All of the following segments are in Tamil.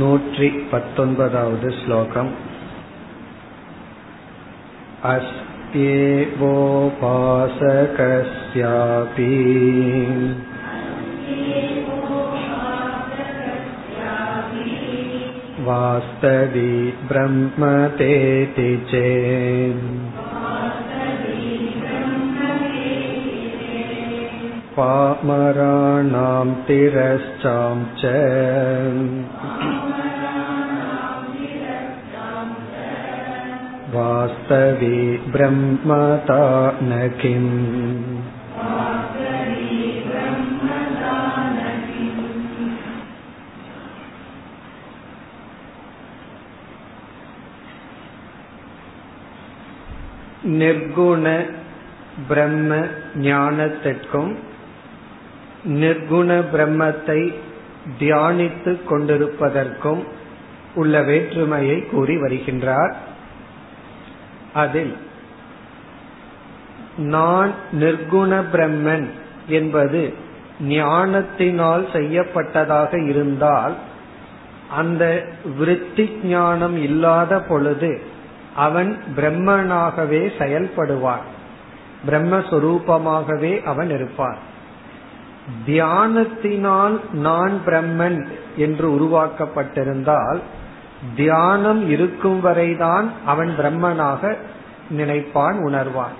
नूट्रि पतोन्पदावद् श्लोकम् अस्त्येवोपासकस्यापि वास्तवी ब्रह्मतेति चेत् पामराणां तिरश्चां च वास्तवी ब्रह्मता न किम् நிர்குண பிரம்ம ஞானத்திற்கும் நிர்குண பிரம்மத்தை தியானித்துக் கொண்டிருப்பதற்கும் உள்ள வேற்றுமையை கூறி வருகின்றார் அதில் நான் நிர்குண பிரம்மன் என்பது ஞானத்தினால் செய்யப்பட்டதாக இருந்தால் அந்த விருத்தி ஞானம் இல்லாத பொழுது அவன் பிரம்மனாகவே செயல்படுவான். பிரம்மஸ்வரூபமாகவே அவன் இருப்பான். தியானத்தினால் நான் பிரம்மன் என்று உருவாக்கப்பட்டிருந்தால் தியானம் இருக்கும் வரைதான் அவன் பிரம்மனாக நினைப்பான் உணர்வான்.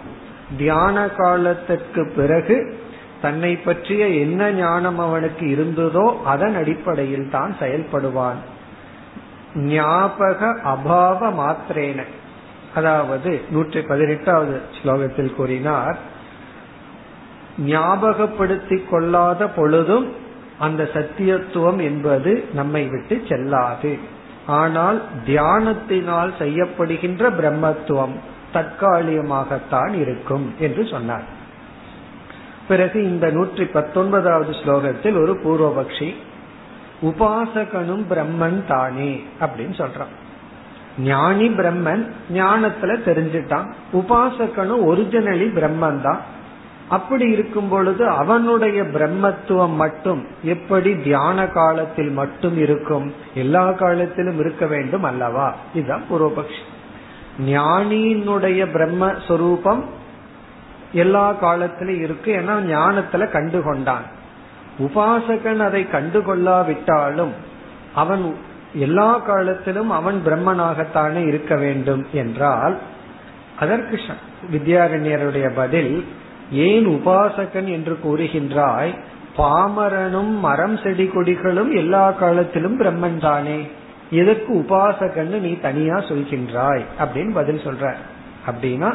தியான காலத்திற்கு பிறகு தன்னை பற்றிய என்ன ஞானம் அவனுக்கு இருந்ததோ அதன் அடிப்படையில் தான் செயல்படுவான். ஞாபக அபாவ மாத்திரேன. அதாவது நூற்றி பதினெட்டாவது ஸ்லோகத்தில் கூறினார் ஞாபகப்படுத்திக் கொள்ளாத பொழுதும் அந்த சத்தியத்துவம் என்பது நம்மை விட்டு செல்லாது. ஆனால் தியானத்தினால் செய்யப்படுகின்ற பிரம்மத்துவம் தற்காலிகமாகத்தான் இருக்கும் என்று சொன்னார். பிறகு இந்த நூற்றி பத்தொன்பதாவது ஸ்லோகத்தில் ஒரு பூர்வபக்ஷி உபாசகனும் பிரம்மன் தானே அப்படின்னு சொல்றான். ஞானி பிரம்மன் ஞானத்துல தெரிஞ்சிட்டான். உபாசகனும் ஒரிஜினலி பிரம்மன் தான் அப்படி இருக்கும் பொழுது அவனுடைய பிரம்மத்துவம் மட்டும் எப்படி தியான காலத்தில் மட்டும் இருக்கும்? எல்லா காலத்திலும் இருக்க வேண்டும் அல்லவா? இதுதான் பூர்வபக்ஷி. ஞானியினுடைய பிரம்மஸ்வரூபம் எல்லா காலத்திலும் இருக்கு ஏன்னா ஞானத்துல கண்டுகொண்டான். உபாசகன் அதை கண்டுகொள்ளாவிட்டாலும் அவன் எல்லா காலத்திலும் அவன் பிரம்மனாகத்தானே இருக்க வேண்டும் என்றால் அதற்கு வித்யாரண்யருடைய பதில் ஏன் உபாசகன் என்று கூறுகின்றாய்? பாமரனும் மரம் செடி கொடிகளும் எல்லா காலத்திலும் பிரம்மன் தானே எதற்கு உபாசகன்னு நீ தனியா சொல்கின்றாய்? அப்படின்னு பதில் சொல்ற. அப்படின்னா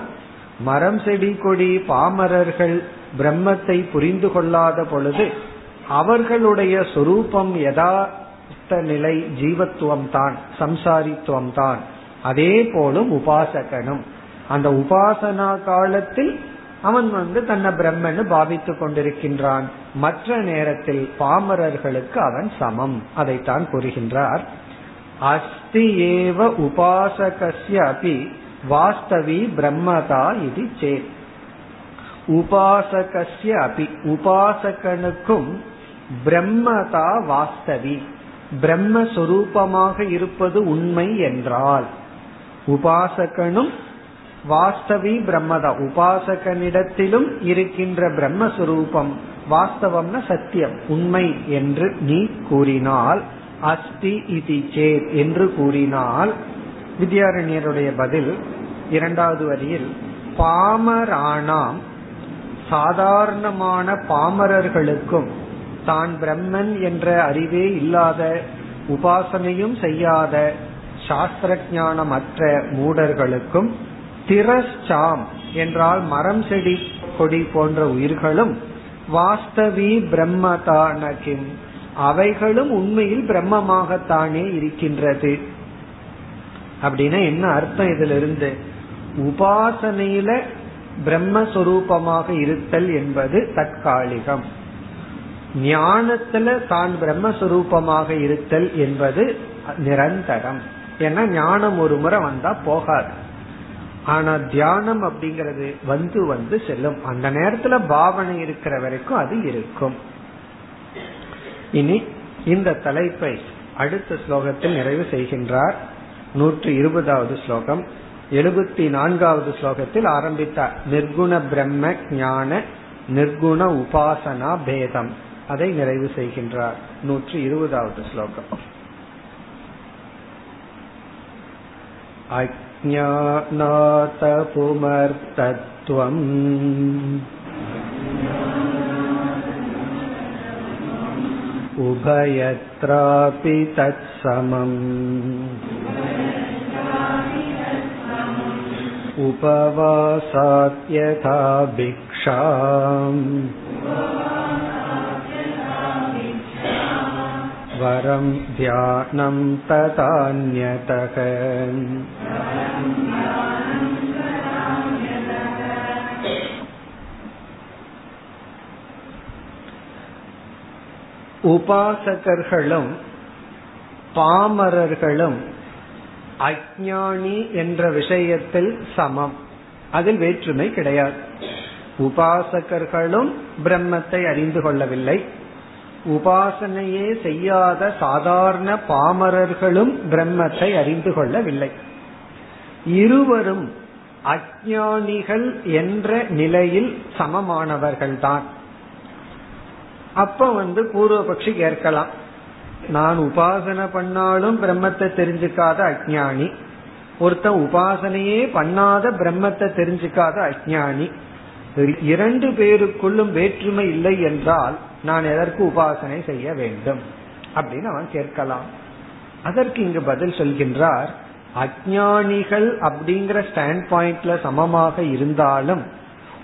மரம் செடி கொடி பாமரர்கள் பிரம்மத்தை புரிந்து கொள்ளாத பொழுது அவர்களுடைய சொரூபம் யதார்த்த நிலை ஜீவத்துவம் தான் சம்சாரித்துவம் தான் அதே போலும் உபாசகனும். அந்த உபாசனா காலத்தில் அவன் வந்து தன்னை பிரம்மன்னு பாவித்து கொண்டிருக்கின்றான். மற்ற நேரத்தில் பாமரர்களுக்கு அவன் சமம். அதைத்தான் கூறுகின்றார். அஸ்தி ஏவ உபாசகஸ்ய அபி வாஸ்தவி பிரம்மதா இது சேத். உபாசகசிய அபி உபாசகனுக்கும் பிரம்மதா வாஸ்தவி. பிரம்மஸ்வரூபமாக இருப்பது உண்மை என்றால் உபாசகனும் வாஸ்தவி பிரம்மதா உபாசகனிடத்திலும் இருக்கின்ற பிரம்மஸ்வரூபம். வாஸ்தவம்னா சத்தியம் உண்மை என்று நீ கூறினால் அஸ்தி இதி சேத் என்று கூறினால். வித்யாரண்யருடைய பதில் இரண்டாவது வரியில் பாமராணாம் சாதாரணமான பாமரர்களுக்கும் தான் பிரம்மன் என்ற அறிவே இல்லாத உபாசனையும் செய்யாத சாஸ்திர ஞானம் அற்ற மூடர்களுக்கும் திரஸ்சாம் என்றால் மரம் செடி கொடி போன்ற உயிர்களும் வாஸ்தவி பிரம்மதானகிம் அவைகளும் உண்மையில் பிரம்மமாகத்தானே இருக்கின்றது. அப்படின்னா என்ன அர்த்தம் இதுல இருந்து உபாசனையில பிரம்மஸ்வரூபமாக இருத்தல் என்பது தற்காலிகம். ஞானத்துல தான் பிரம்மஸ்வரூபமாக இருத்தல் என்பது நிரந்தரம். ஏன்னா ஞானம் ஒரு முறை வந்தா போகாது. ஆனா தியானம் அப்படிங்கிறது வந்து வந்து செல்லும். அந்த நேரத்துல பாவனை இருக்கிற வரைக்கும் அது இருக்கும். இனி இந்த தலைப்பை அடுத்த ஸ்லோகத்தில் நிறைவு செய்கின்றார். நூற்றி இருபதாவது ஸ்லோகம். எழுபத்தி நான்காவது ஸ்லோகத்தில் ஆரம்பித்தார். நிர்குண பிரம்ம ஞான நிர்குண உபாசனா பேதம். அதை நிறைவு செய்கின்றார். நூற்றி இருபதாவது ஸ்லோகம். अज्ञानातपुमर्तत्वम् उभयत्रापि तत्समम् उपवासात् यथा भिक्षाम् वरं ध्यानं तथान्यतः உபாசகர்களும் பாமரர்களும் அஜானி என்ற விஷயத்தில் சமம் அதில் வேற்றுமை கிடையாது உபாசகர்களும் பிரம்மத்தை அறிந்து கொள்ளவில்லை உபாசனையே செய்யாத சாதாரண பாமரர்களும் பிரம்மத்தை அறிந்து கொள்ளவில்லை. இருவரும் அஜானிகள் என்ற நிலையில் சமமானவர்கள்தான். அப்ப வந்து பூர்வபக்ஷி கேட்கலாம் நான் உபாசனை பண்ணாலும் பிரம்மத்தை தெரிஞ்சுக்காத அஜானி ஒருத்தன் உபாசனையே பண்ணாத பிரம்மத்தை தெரிஞ்சுக்காத அஜானி இரண்டு பேருக்குள்ளும் வேற்றுமை இல்லை என்றால் நான் எதற்கு உபாசனை செய்ய வேண்டும்? அப்படின்னு அவன் கேட்கலாம். அதற்கு இங்கு பதில் சொல்கின்றார் அஜானிகள் அப்படிங்கிற ஸ்டாண்ட் பாயிண்ட்ல சமமாக இருந்தாலும்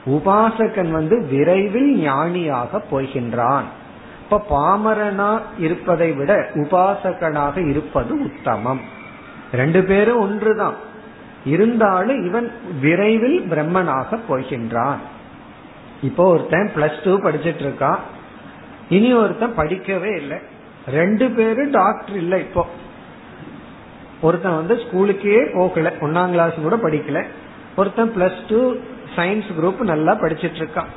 உபாசகன் வந்து விரைவில் ஞானியாக போகின்றான். இப்ப பாமரனா இருப்பதை விட உபாசகனாக இருப்பது உத்தமம். ரெண்டு பேரும் ஒன்றுதான். இருந்தாலும் இவன் விரைவில் பிரம்மனாக போகின்றான். இப்போ ஒருத்தன் பிளஸ் டூ படிச்சிட்டு இருக்கான். இனி ஒருத்தன் படிக்கவே இல்லை. ரெண்டு பேரும் டாக்டர் இல்லை இப்போ. ஒருத்தன் வந்து ஸ்கூலுக்கே போகல. ஒன்னாம் கிளாஸ் கூட படிக்கல. ஒருத்தன் பிளஸ் டூ சயின்ஸ் குரூப் நல்லா படிச்சிட்டு இருக்கான்.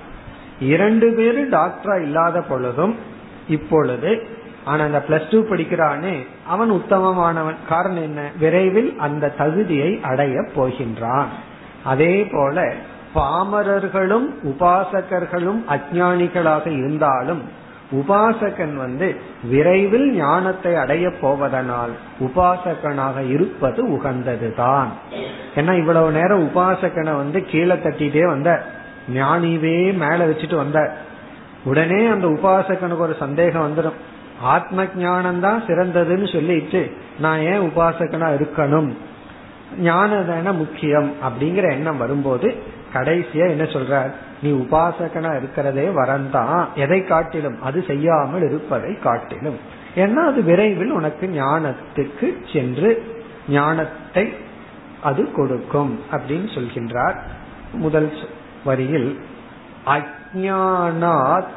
இரண்டு பேரும் டாக்டரா இல்லாத பொழுதும் இப்பொழுது ஆனா அந்த பிளஸ் டூ படிக்கிறானே அவன் உத்தமமானவன். காரணம் என்ன? விரைவில் அந்த தகுதியை அடைய போகின்றான். அதே போல பாமரர்களும் உபாசகர்களும் அஜானிகளாக இருந்தாலும் உபாசகன் வந்து விரைவில் ஞானத்தை அடைய போவதனால் உபாசகனாக இருப்பது உகந்ததுதான். ஏன்னா இவ்வளவு நேரம் உபாசகனை வந்து கீழே தட்டிட்டே வந்த ஞானிவே மேல வச்சுட்டு வந்த உடனே அந்த உபாசகனுக்கு ஒரு சந்தேகம் வந்துடும் ஆத்ம ஞானம் தான் சிறந்ததுன்னு சொல்லிட்டு நான் ஏன் உபாசகனா இருக்கணும்? ஞானதான முக்கியம் அப்படிங்கிற எண்ணம் வரும்போது கடைசியா என்ன சொல்றார்? நீ உபாசகனா இருக்கிறதே வரந்தான் எதை காட்டிலும்? அது செய்யாமல் இருப்பதை காட்டிலும். ஏன்னா அது விரைவில் உனக்கு ஞானத்துக்கு சென்று ஞானத்தை அது கொடுக்கும் அப்படின்னு சொல்கின்றார். முதல் வரியில் அஜானாத்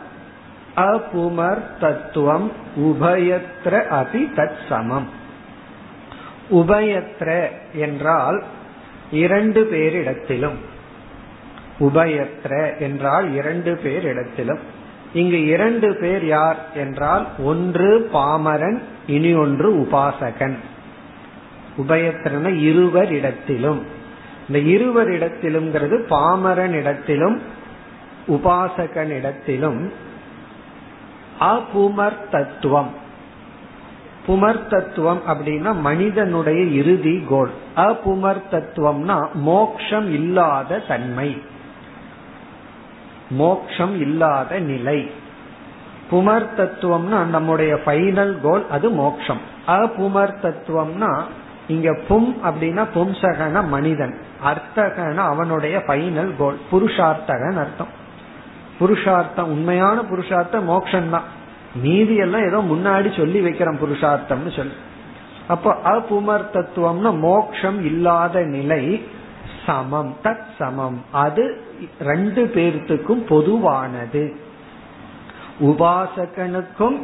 அபுமர் தத்துவம் உபயத்ர அபி தத் சமம். உபயத்ர என்றால் இரண்டு பேரிடத்திலும். உபயத்ர என்றால் இரண்டு பேர் இடத்திலும். இங்கு இரண்டு பேர் யார் என்றால் ஒன்று பாமரன் இனி ஒன்று உபாசகன். உபயத்திரன இருவர் இடத்திலும். இந்த இருவர் இடத்திலும் பாமரன் இடத்திலும் உபாசகன் இடத்திலும். அபுமர் தத்துவம் புமர் தத்துவம் அப்படின்னா மனிதனுடைய இறுதி கோல். அபுமர் தத்துவம்னா மோக்ஷம் இல்லாத தன்மை. மோக்ஷம் இல்லாத நிலை. புமர் தத்துவம்னா நம்முடைய ஃபைனல் கோல் அது மோக்ஷம். அபுமர் தத்துவம்னா இங்க பும் அப்படின்னா பும்சகன மனிதன். அர்த்தகன அவனுடைய ஃபைனல் கோல் புருஷார்த்தகன் அர்த்தம். புருஷார்த்தம் உண்மையான புருஷார்த்தம் மோக்ஷம் தான் நீதி எல்லாம் ஏதோ முன்னாடி சொல்லி வைக்கிறோம் புருஷார்த்தம்னு சொல்லி. அப்போ அபுமர் தத்துவம்னா மோக்ஷம் இல்லாத நிலை. சமம். தத் சமம். அது ரெண்டு பேர்த்துக்கும் பொதுவானது. உபாசகனுக்கும்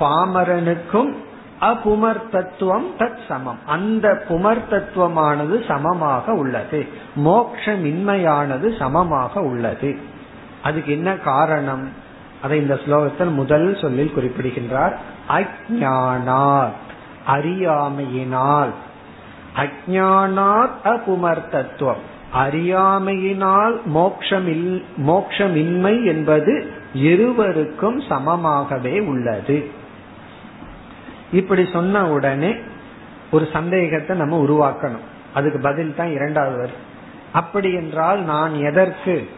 பாமரனுக்கும் அபுமர் தத்துவம் தத் சமம். அந்த புமர் தத்துவமானது சமமாக உள்ளது. மோக்ஷமின்மையானது சமமாக உள்ளது. அதுக்கு என்ன காரணம்? அதை இந்த ஸ்லோகத்தில் முதல் சொல்லில் குறிப்பிடுகின்றார். அஜானாத் அறியாமையினால் அஜானாத் அபுமர்த்தத்துவம். அறியாமையினால் மோக்ஷமில் மோக்ஷமின்மை என்பது இருவருக்கும் சமமாகவே உள்ளது. இப்படி சொன்ன உடனே ஒரு சந்தேகத்தை நம்ம உருவாக்கணும். அதுக்கு பதில் தான் இரண்டாவது வரி. அப்படி என்றால் நான் எதற்கு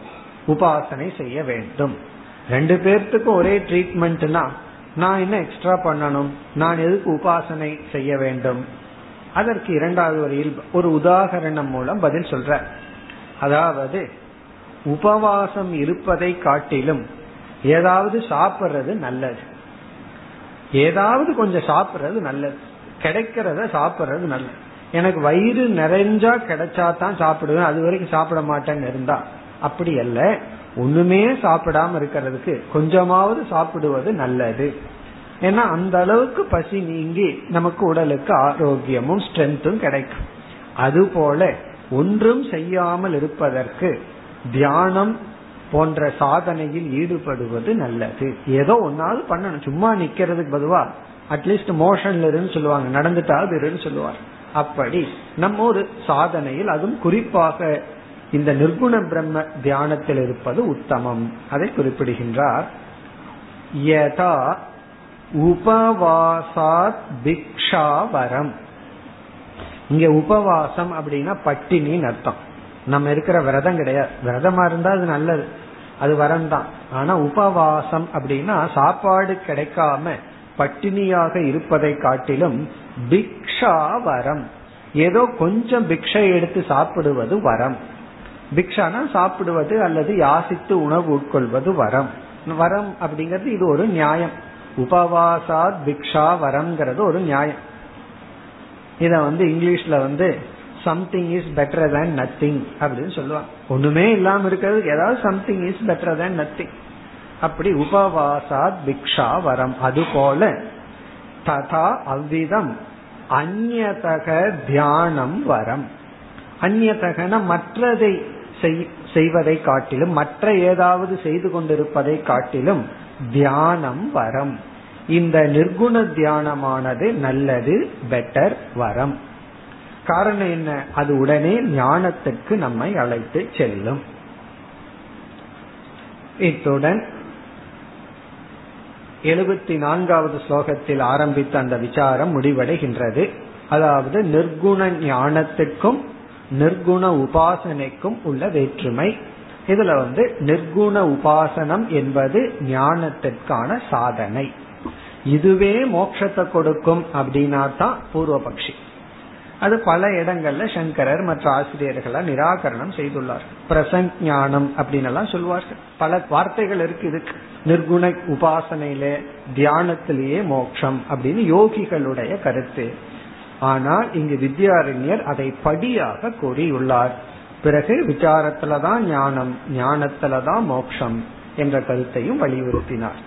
உபாசனை செய்ய வேண்டும்? ரெண்டு பேர்த்துக்கும் ஒரே ட்ரீட்மெண்ட்னா நான் என்ன எக்ஸ்ட்ரா பண்ணணும்? நான் எதுக்கு உபாசனை செய்ய வேண்டும்? அதற்கு இரண்டாவது வரியில் ஒரு உதாகரணம் மூலம் பதில் சொல்ற. அதாவது உபவாசம் இருப்பதை காட்டிலும் ஏதாவது சாப்பிடுறது நல்லது. ஏதாவது கொஞ்சம் சாப்பிடுறது நல்லது. கிடைக்கிறத சாப்பிடுறது நல்லது. எனக்கு வயிறு நிறைஞ்சா கிடைச்சா தான் சாப்பிடுவேன் அது வரைக்கும் சாப்பிட மாட்டேன்னு இருந்தா. அப்படி அல்ல. ஒண்ணுமே சாப்பிடாம இருக்கிறதுக்கு கொஞ்சமாவது சாப்பிடுவது நல்லது. ஏன்னா அந்த அளவுக்கு பசி நீங்கி நமக்கு உடலுக்கு ஆரோக்கியமும் ஸ்ட்ரென்த்தும் கிடைக்கும். அதுபோல ஒன்றும் செய்யாமல் இருப்பதற்கு தியானம் போன்ற சாதனையில் ஈடுபடுவது நல்லது. ஏதோ ஒன்னாவது பண்ணணும். சும்மா நிக்கிறதுக்கு பதுவா அட்லீஸ்ட் மோஷன்ல இருன்னு சொல்லுவாங்க. நடந்துட்டாவது இருன்னு சொல்லுவார். அப்படி நம்ம ஒரு சாதனையில் அதுவும் குறிப்பாக இந்த நிர்குண பிரம்ம தியானத்தில் இருப்பது உத்தமம். அதை குறிப்பிடுகின்றார். யதா உபவாசாத் பிக்ஷாவரம். இங்க உபவாசம் அப்படின்னா பட்டினின்னு அர்த்தம். நம்ம இருக்கிற விரதம் கிடையாது. விரதமா இருந்தா அது நல்லது. அது வரம் தான் ஆனா உபவாசம் அப்படின்னா சாப்பாடு கிடைக்காம பட்டினியாக இருப்பதை காட்டிலும் பிக்ஷா வரம் ஏதோ கொஞ்சம் பிக்ஷை எடுத்து சாப்பிடுவது வரம். பிக்ஷானா சாப்பிடுவது அல்லது யாசித்து உணவு உட்கொள்வது வரம். வரம் அப்படிங்கிறது இது ஒரு நியாயம். உபவாசாத் பிக்ஷா வரம்ங்கிறது ஒரு நியாயம். இத வந்து இங்கிலீஷ்ல வந்து something is better than nothing அப்படின்னு சொல்லுவாங்க. ஒண்ணுமே இல்லாம இருக்கிறது ஏதாவது something is better than nothing அப்படி உபவாசாத் பிக்ஷா வரம் அது போல ததா அவ்விதம் அந்நதக தியானம் வரம். அந்நதகன மற்றதை செய்வதை காட்டிலும் மற்ற ஏதாவது செய்து கொண்டிருப்பதை காட்டிலும் தியானம் வரம். இந்த நிர்குண தியானமானது நல்லது பெட்டர் வரம். காரணம் என்ன? அது உடனே ஞானத்துக்கு நம்மை அழைத்து செல்லும். இத்துடன் எழுபத்தி நான்காவது ஸ்லோகத்தில் ஆரம்பித்த அந்த விசாரம் முடிவடைகின்றது. அதாவது நிர்குண ஞானத்துக்கும் நிர்குண உபாசனைக்கும் உள்ள வேற்றுமை. இதுல வந்து நிர்குண உபாசனம் என்பது ஞானத்திற்கான சாதனை. இதுவே மோட்சத்தை கொடுக்கும் அப்படின்னா தான் பூர்வபக்ஷி அது பல இடங்கள்ல சங்கரர் மற்ற ஆசிரியர்களால் நிராகரணம் செய்துள்ளார். பிரசங் ஞானம் அப்படின்னு எல்லாம் சொல்வார்கள். பல வார்த்தைகள் இருக்கு இதுக்கு. நிர்குண உபாசனையில தியானத்திலேயே மோட்சம் அப்படின்னு யோகிகளுடைய கருத்து. ஆனால் இங்கு வித்யாரண்யர் அதை படியாக கூறியுள்ளார் பிறகு விசாரத்துலதான் ஞானம் ஞானத்துலதான் மோக்ஷம் என்ற கருத்தையும் வலியுறுத்தினார்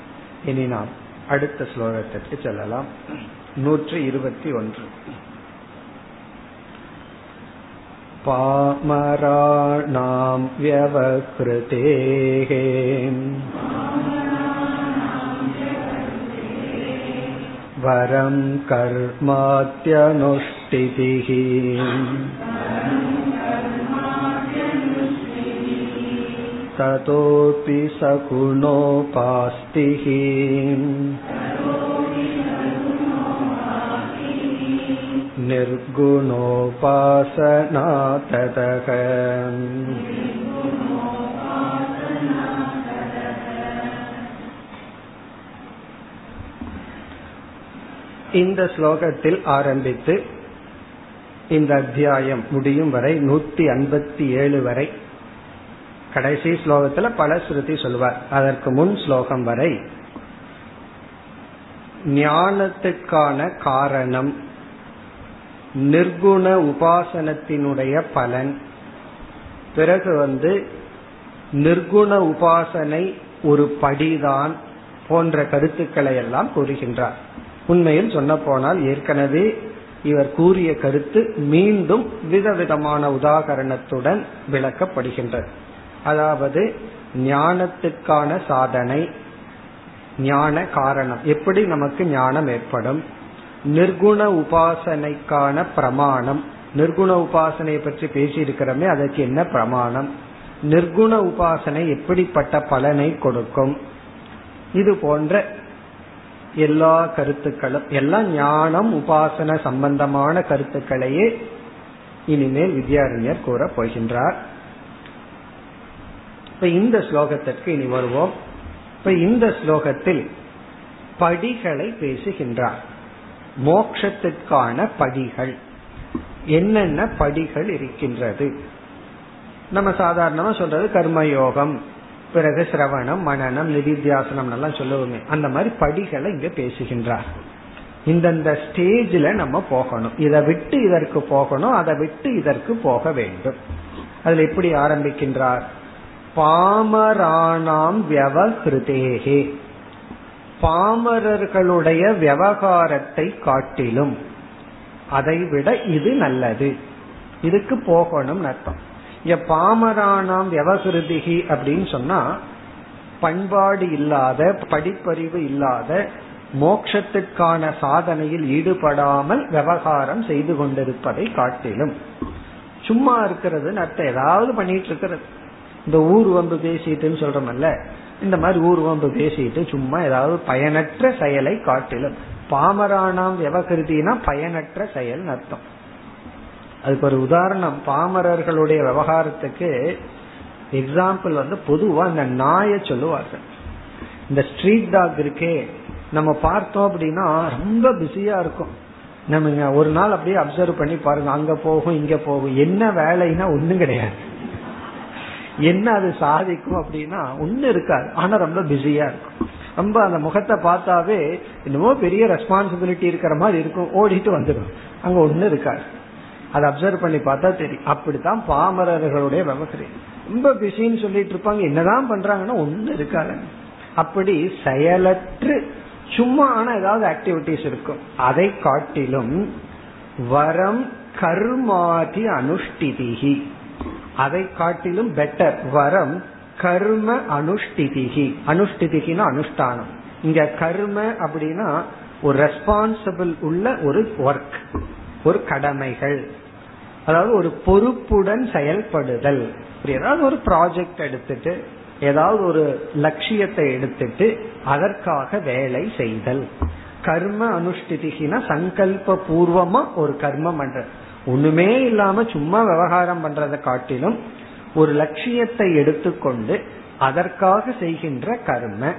இனி நாம் அடுத்த ஸ்லோகத்திற்கு செல்லலாம் நூற்றி இருபத்தி ஒன்று पामराणां व्यवकृतेः वरं कर्मात्यनुष्टितिः ततोऽपि सकुणोपास्तिः निर्गुणोपासना ततः இந்த ஸ்லோகத்தில் ஆரம்பித்து இந்த அத்தியாயம் முடியும் வரை நூத்தி ஐம்பத்தி ஏழு வரை கடைசி ஸ்லோகத்துல பல ஸ்ருதி சொல்வார். அதற்கு முன் ஸ்லோகம் வரை ஞானத்துக்கான காரணம் நிர்குண உபாசனத்தினுடைய பலன் பிறகு வந்து நிர்குண உபாசனை ஒரு படிதான் போன்ற கருத்துக்களை எல்லாம் கூறுகின்றார். உண்மையில் சொன்ன போனால் ஏற்கனவே இவர் கூறிய கருத்து மீண்டும் விதவிதமான உதாகரணத்துடன் விளக்கப்படுகின்றது. அதாவது ஞானத்துக்கான சாதனை ஞான காரணம். எப்படி நமக்கு ஞானம் ஏற்படும்? நிர்குண உபாசனைக்கான பிரமாணம். நிர்குண உபாசனையை பற்றி பேசி இருக்கிறோமே அதற்கு என்ன பிரமாணம்? நிர்குண உபாசனை எப்படிப்பட்ட பலனை கொடுக்கும்? இது போன்ற எல்லா கருத்துக்களும் எல்லாம் ஞானம் உபாசன சம்பந்தமான கருத்துக்களையே இனிமேல் வித்யாரண்யர் கூற போகின்றார். இப்ப இந்த ஸ்லோகத்திற்கு இனி வருவோம். இப்ப இந்த ஸ்லோகத்தில் படிகளை பேசுகின்றார். மோக்ஷத்திற்கான படிகள். என்னென்ன படிகள் இருக்கின்றது? நம்ம சாதாரணமா சொல்றது கர்மயோகம் பிறகு சிரவணம் மனநம் நிதித்தியாசனம் எல்லாம் சொல்லுவோமே. அந்த மாதிரி படிகளை இங்க பேசுகின்றார். இந்தந்த ஸ்டேஜில் நம்ம போகணும். இதை விட்டு இதற்கு போகணும் அதை விட்டு இதற்கு போக வேண்டும். அதுல எப்படி ஆரம்பிக்கின்றார்? பாமராணாம் வியவகிருதேகே பாமரர்களுடைய விவகாரத்தை காட்டிலும் அதை விட இது நல்லது. இதுக்கு போகணும் அர்த்தம். இங்க பாமரானாம் விவகிருதிகி அப்படின்னு சொன்னா பண்பாடு இல்லாத படிப்பறிவு இல்லாத மோக்ஷத்துக்கான சாதனையில் ஈடுபடாமல் விவகாரம் செய்து கொண்டிருப்பதை காட்டிலும் சும்மா இருக்கிறது அர்த்தம் ஏதாவது பண்ணிட்டு இருக்கிறது. இந்த ஊர் வம்பு பேசிட்டுன்னு சொல்றமல்ல இந்த மாதிரி ஊர் வம்பு பேசிட்டு சும்மா ஏதாவது பயனற்ற செயலை காட்டிலும். பாமரானாம் விவகிருதினா பயனற்ற செயல் அர்த்தம். அதுக்கு ஒரு உதாரணம். பாமரர்களுடைய விவகாரத்துக்கு எக்ஸாம்பிள் வந்து பொதுவா இந்த நாயை சொல்லுவார்கள். இந்த ஸ்ட்ரீட் டாக் இருக்கே. நம்ம பார்த்தோம் அப்படின்னா ரொம்ப பிஸியா இருக்கும். நம்ம ஒரு நாள் அப்படியே அப்சர்வ் பண்ணி பாருங்க. அங்க போகும் இங்க போகும். என்ன வேலைன்னா ஒண்ணும் கிடையாது. என்ன அது சாதிக்கும் அப்படின்னா ஒண்ணு இருக்காது. ஆனா ரொம்ப பிஸியா இருக்கும். ரொம்ப அந்த முகத்தை பார்த்தாவே என்னமோ பெரிய ரெஸ்பான்சிபிலிட்டி இருக்கிற மாதிரி இருக்கும். ஓடிட்டு வந்துடும். அங்க ஒண்ணு இருக்காது. அதை அப்சர்வ் பண்ணி பார்த்தா தெரியும். அப்படித்தான் பாமரர்களுடைய விவசாயம் ரொம்ப பிஸின்னு சொல்லிட்டு இருப்பாங்க. என்னதான் பண்றாங்கன்னா ஒண்ணு இருக்காது. அப்படி செயலற்று சும்மா ஆனா ஏதாவது ஆக்டிவிட்டிஸ் இருக்கும். அதை காட்டிலும் வரம் கர்மாதி அனுஷ்டிதிகி அதை காட்டிலும் பெட்டர் வரம் கர்ம அனுஷ்டிதிகி அனுஷ்டிதிகினா அனுஷ்டானம். இங்க கர்ம அப்படின்னா ஒரு ரெஸ்பான்சிபிள் உள்ள ஒரு ஒர்க் ஒரு கடமைகள். அதாவது ஒரு பொறுப்புடன் செயல்படுதல். ஏதாவது ஒரு ப்ராஜெக்ட் எடுத்துட்டு ஏதாவது ஒரு லட்சியத்தை எடுத்துட்டு அதற்காக வேலை செய்தல். கர்ம அனுஷ்டிதிகினா சங்கல்ப பூர்வமா ஒரு கர்மம் பண்ற. ஒண்ணுமே இல்லாம சும்மா விவகாரம் பண்றதை காட்டிலும் ஒரு லட்சியத்தை எடுத்துக்கொண்டு அதற்காக செய்கின்ற கர்ம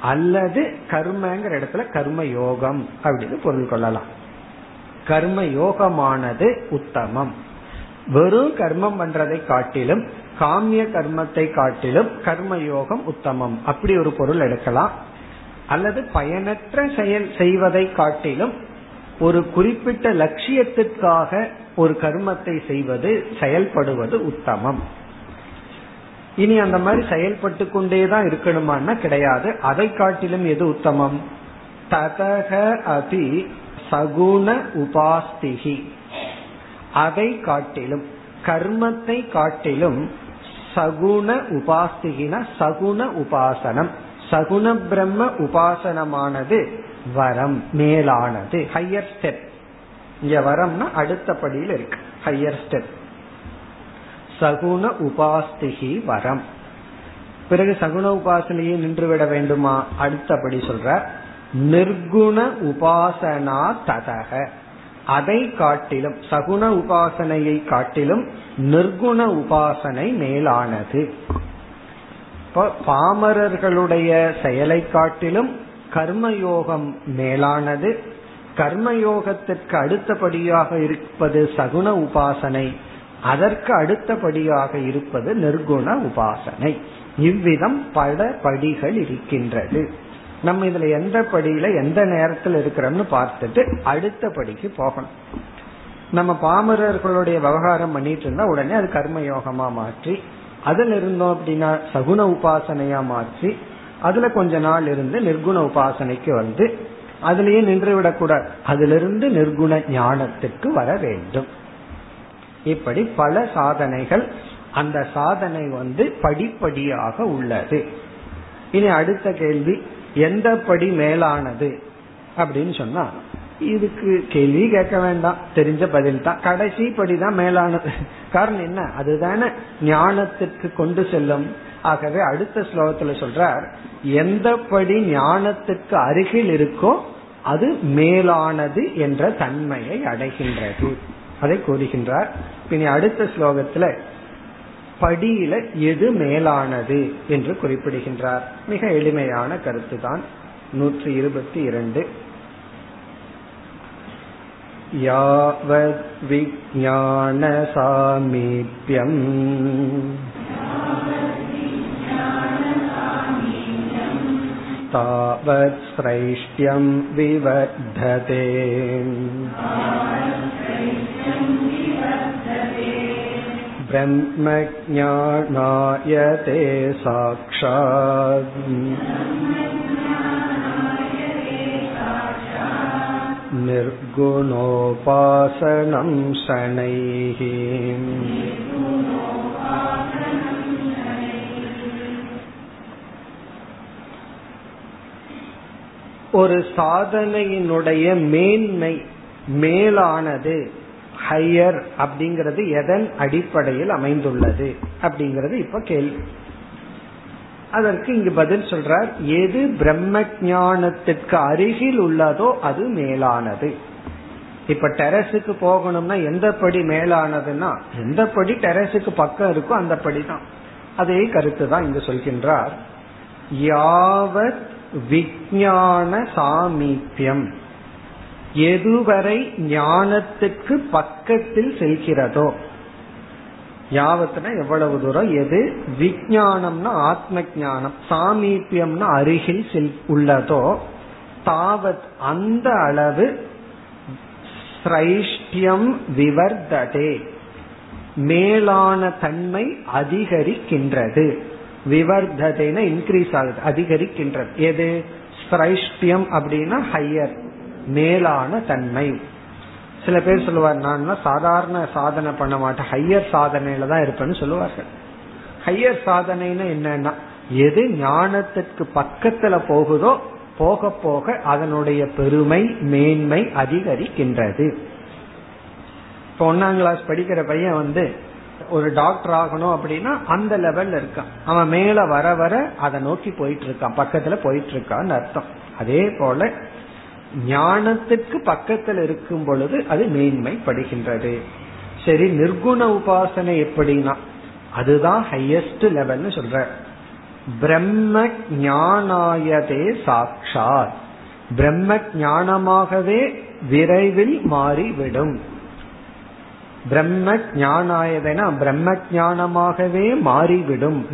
அல்லது கர்மங்கிற இடத்துல கர்ம யோகம் அப்படின்னு பொருள் கொள்ளலாம். கர்ம யோகமானது உத்தமம். வெறும் கர்மம் பண்றதை காட்டிலும் காமிய கர்மத்தை காட்டிலும் கர்ம யோகம் உத்தமம். அப்படி ஒரு பொருள் எடுக்கலாம். அல்லது பயனற்ற செயல் செய்வதை காட்டிலும் ஒரு குறிப்பிட்ட லட்சியத்திற்காக ஒரு கர்மத்தை செய்வது செயல்படுவது உத்தமம். இனி அந்த மாதிரி செயல்பட்டு கொண்டே தான் இருக்கணுமான்னா கிடையாது. அதை காட்டிலும் எது உத்தமம்? ததக அதி சகுண உபாஸ்திகி. அதை காட்டிலும் கர்மத்தை காட்டிலும் சகுண உபாஸ்திகின சகுண உபாசனம். சகுண பிரம்ம உபாசனமானது வரம் மேலானது ஹையர் ஸ்டெப் இங்க வரம்னா அடுத்த படியில் இருக்கு ஹையர் ஸ்டெப் சகுண உபாஸ்திகி வரம். பிறகு சகுண உபாசனையை நின்றுவிட வேண்டுமா? அடுத்தபடி சொல்ற நிர்குண உபாசனா ததக. அதை காட்டிலும் சகுண உபாசனையை காட்டிலும் நிர்குண உபாசனை மேலானது. பாமரர்களுடைய செயலை காட்டிலும் கர்மயோகம் மேலானது. கர்மயோகத்திற்கு அடுத்தபடியாக இருப்பது சகுண உபாசனை. அதற்கு அடுத்தபடியாக இருப்பது நிர்குண உபாசனை. இவ்விதம் பல படிகள் இருக்கின்றது. நம்ம இதுல எந்த படியில எந்த நேரத்தில் இருக்கிறோம்னு பார்த்துட்டு அடுத்த படிக்கு போகணும். நம்ம பாமரர்களுடைய விவகாரம் பண்ணிட்டு இருந்தா உடனே அது கர்ம யோகமா மாற்றி அதுல இருந்தோம் அப்படின்னா சகுன உபாசனையா மாற்றி அதுல கொஞ்ச நாள் இருந்து நிர்குண உபாசனைக்கு வந்து அதுலயே நின்று விடக்கூடாது. அதிலிருந்து நிர்குண ஞானத்துக்கு வர வேண்டும். இப்படி பல சாதனைகள் அந்த சாதனை வந்து படிப்படியாக உள்ளது. இனி அடுத்த கேள்வி எந்த படி மேலானது அப்படின்னு சொன்னா இதுக்கு கேள்வி கேட்க வேண்டாம் தெரிஞ்ச பதில் தான். கடைசி படிதான் மேலானது. காரணம் என்ன? அதுதானே ஞானத்திற்கு கொண்டு செல்லும். ஆகவே அடுத்த ஸ்லோகத்துல சொல்றார் எந்த படி ஞானத்துக்கு அருகில் இருக்கோ அது மேலானது என்ற தன்மையை அடைகின்றது. அதை கூறுகின்றார். இனி அடுத்த ஸ்லோகத்துல படியில எது மேலானது என்று குறிப்பிடுகின்றார் மிக எளிமையான கருத்து தான் நூற்றி இருபத்தி இரண்டு यावद्विज्ञानसामीप्यम् तावत् श्रैष्ठ्यं विवर्धते ब्रह्मज्ञानायते साक्षात् निर्गुणोपासनं शनैः ஒரு சாதனையினுடைய மேன்மை மேலானது ஹையர் அப்படிங்கிறது எதன் அடிப்படையில் அமைந்துள்ளது அப்படிங்கிறது இப்ப கேள்வி. அதற்கு இங்கு பதில் சொல்றார் எது பிரம்ம ஜானத்திற்கு அருகில் உள்ளதோ அது மேலானது. இப்ப டெரஸுக்கு போகணும்னா எந்த படி மேலானதுன்னா எந்த படி டெரஸுக்கு பக்கம் இருக்கோ அந்த படிதான் அதே கருத்து தான் இங்கு சொல்கின்றார். யாவத் விஞ்ஞான சாமீபியம். எதுவரை ஞானத்துக்கு பக்கத்தில் செல்கிறதோ. யாவத்துனா எவ்வளவு தூரம்? எது? விஜயானம்னா ஆத்ம ஜானம் சாமீபியம்னா அருகில் செல் உள்ளதோ தாவத் அந்த அளவு சிரைஷ்டியம் விவர்ததே மேலான தன்மை அதிகரிக்கின்றது. விவர்ததைனா இன்க்ரீஸ் ஆகுது அதிகரிக்கின்றது. எது? சிரைஷ்டியம் அப்படின்னா ஹையர் மேலான தன்மை. சில பேர் சொல்லுவார் நான் சாதாரண சாதனை பண்ண மாட்டேன். ஹையர் சாதனையில தான் இருப்பேன்னு சொல்லுவார்கள். ஹையர் சாதனைன்னு என்னன்னா எது ஞானத்துக்கு பக்கத்துல போகுதோ போக போக அதனுடைய பெருமை மேன்மை அதிகரிக்கின்றது. இப்ப ஒன்னாம் கிளாஸ் படிக்கிற பையன் வந்து ஒரு டாக்டர் ஆகணும் அப்படின்னா அந்த லெவல்ல இருக்கான். அவன் மேல வர வர அதை நோக்கி போயிட்டு இருக்கான். பக்கத்துல போயிட்டு இருக்கான்னு அர்த்தம். அதே போல ஞானத்துக்கு பக்கத்தில் இருக்கும் பொழுது அது மேன்மைப்படுகின்றது. சரி நிர்குண உபாசனை எப்படின்னா அதுதான் ஹையஸ்ட் லெவல்னு சொல்ற. பிரம்ம ஞானாயதே சாட்சாத். பிரம்ம ஞானமாகவே விரைவில் மாறிவிடும். பிரம்ம ஞானாயதனா பிரம்ம ஞானமாகவே மாறிவிடும்.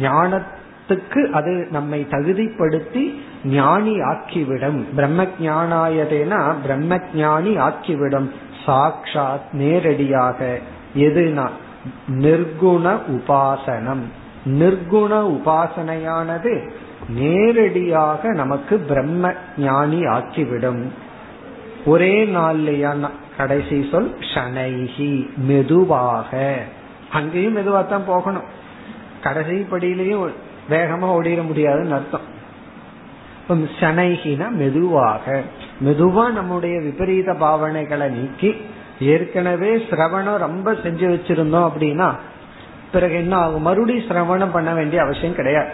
ஞானத்துக்கு அது நம்மை தகுதிப்படுத்தி ஞானி ஆக்கிவிடும் பிரம்ம ஜானாயதேனா பிரம்ம ஞானி ஆக்கிவிடும். சாக்ஷாத் நேரடியாக எதுனா நிர்குண உபாசனம். நிர்குண உபாசனையானது நேரடியாக நமக்கு பிரம்ம ஞானி ஆக்கிவிடும். ஒரே நாள்லையா கடைசி சொல் ஷனைஹி மெதுவாக. அங்கேயும் மெதுவா தான் போகணும். கடைசி படியிலையும் வேகமா ஓடிட முடியாதுன்னு அர்த்தம். சனைகினா மெதுவாக மெதுவா நம்முடைய விபரீத பாவனைகளை நீக்கி ஏற்கனவே சிரவணம் ரொம்ப செஞ்சு வச்சிருந்தோம் அப்படின்னா பிறகு என்ன ஆகும்? மறுபடியும் சிரவணம் பண்ண வேண்டிய அவசியம் கிடையாது.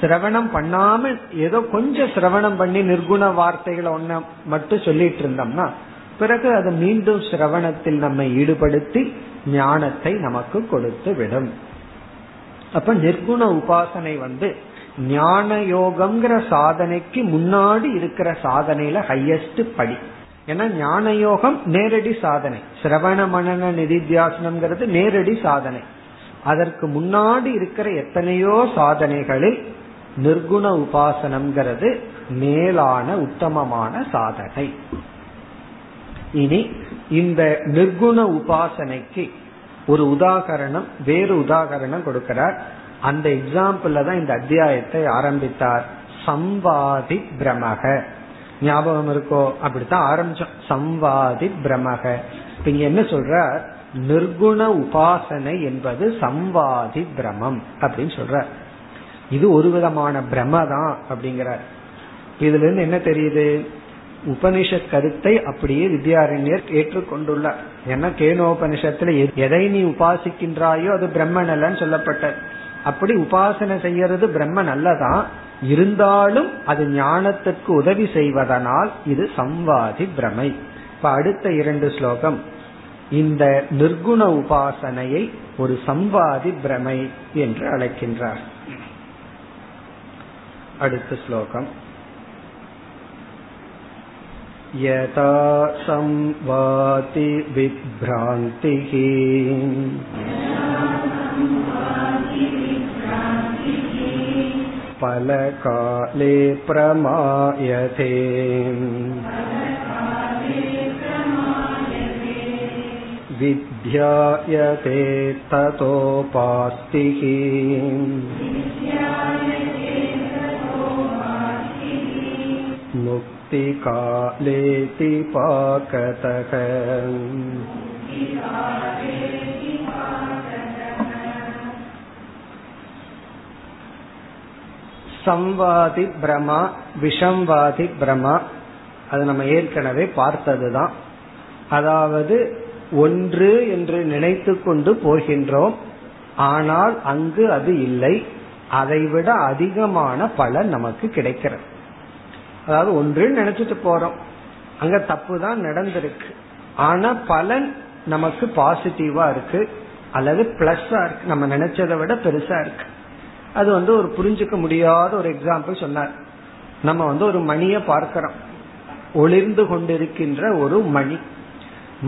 சிரவணம் பண்ணாம ஏதோ கொஞ்சம் சிரவணம் பண்ணி நிர்குண வார்த்தைகளை ஒன்ன மட்டும் சொல்லிட்டு இருந்தோம்னா பிறகு அது மீண்டும் சிரவணத்தில் நம்மை ஈடுபடுத்தி ஞானத்தை நமக்கு கொடுத்து விடும் அப்ப நிர்குண உபாசனை வந்து ஞான யோகம்ங்கிற சாதனைக்கு முன்னாடி இருக்கிற சாதனையில ஹையஸ்ட் படி. ஏன்னா ஞான யோகம் நேரடி சாதனை. சிரவண மனன நிதித்தியாசனம்ங்கிறது நேரடி சாதனை. அதற்கு முன்னாடி இருக்கிற எத்தனையோ சாதனைகளில் நிர்குண உபாசனம்ங்கிறது மேலான உத்தமமான சாதனை. இனி இந்த நிர்குண உபாசனைக்கு ஒரு உதாகரணம் வேறு உதாகரணம் கொடுக்கிறார். அந்த எக்ஸாம்பிள்ல தான் இந்த அத்தியாயத்தை ஆரம்பித்தார். சம்வாதி பிரமக. ஞாபகம் இருக்கோ? அப்படித்தான் ஆரம்பிச்சோம். சம்வாதி பிரமக. இங்க என்ன சொல்ற நிர்குண உபாசனை என்பது சம்வாதி பிரமம் அப்படின்னு சொல்ற இது ஒரு விதமான பிரம தான் அப்படிங்கிறார். இதுல இருந்து என்ன தெரியுது? உபனிஷத் கருத்தை அப்படியே வித்யாரண்யர் ஏற்றுக்கொண்டுள்ளார். ஏன்னா கேனோபனிஷத்துல எதை நீ உபாசிக்கின்றாயோ அது பிரம்மன் அல்லன்னு சொல்லப்பட்டது அப்படி உபாசனை செய்யறது பிரம்மன் அல்லதான் இருந்தாலும் அது ஞானத்திற்கு உதவி செய்வதனால் இது சம்வாதி பிரமை. இப்ப அடுத்த இரண்டு ஸ்லோகம். இந்த நிர்குண உபாசனையை ஒரு சம்வாதி பிரமை என்று அழைக்கின்றார். அடுத்த ஸ்லோகம். यथा संवाति विभ्रान्तिः फलकाले प्रमायते विध्यायते ततोपास्तिः मुक्तिकालेति पाकतः சம்வாதி பிரமா விஷம்வாதி பிரமா அது நம்ம ஏற்கனவே பார்த்ததுதான் அதாவது ஒன்று என்று நினைத்து கொண்டு போகின்றோம் ஆனால் அங்கு அது இல்லை அதைவிட அதிகமான பலன் நமக்கு கிடைக்கிறது அதாவது ஒன்று நினைச்சிட்டு போறோம். அங்க தப்பு தான் நடந்திருக்கு. ஆனா பலன் நமக்கு பாசிட்டிவா இருக்கு. அல்லது பிளஸ்ஸா இருக்கு. நம்ம நினைச்சதை விட பெருசா இருக்கு. அது வந்து ஒரு புரிஞ்சுக்க முடியாத ஒரு எக்ஸாம்பிள் சொன்னார். நம்ம வந்து ஒரு மணியை பார்க்கிறோம். ஒளிர்ந்து கொண்டிருக்கின்ற ஒரு மணி.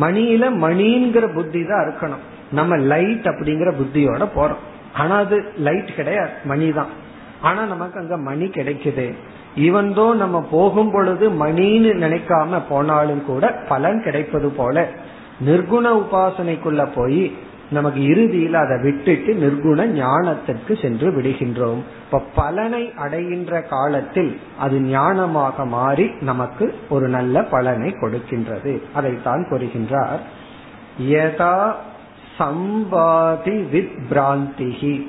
மணியில மணிங்கிற புத்தி தான் இருக்கணும். நம்ம லைட் அப்படிங்கிற புத்தியோட போறோம். ஆனா அது லைட் கிடையாது. மணி தான் ஆனா நமக்கு அங்க மணி கிடைக்குது. இவந்தோ நம்ம போகும் பொழுது மணின்னு நினைக்காம போனாலும் கூட பலன் கிடைப்பது போல நிர்குண உபாசனைக்குள்ள போய் நமக்கு இறுதியில் அதை விட்டுட்டு நிர்குண ஞானத்திற்கு சென்று விடுகின்றோம். இப்ப பலனை அடைகின்ற காலத்தில் அது ஞானமாக மாறி நமக்கு ஒரு நல்ல பலனை கொடுக்கின்றது. அதைத்தான் கூறுகின்றார். யதா சம்பாதி வித் பிராந்திகி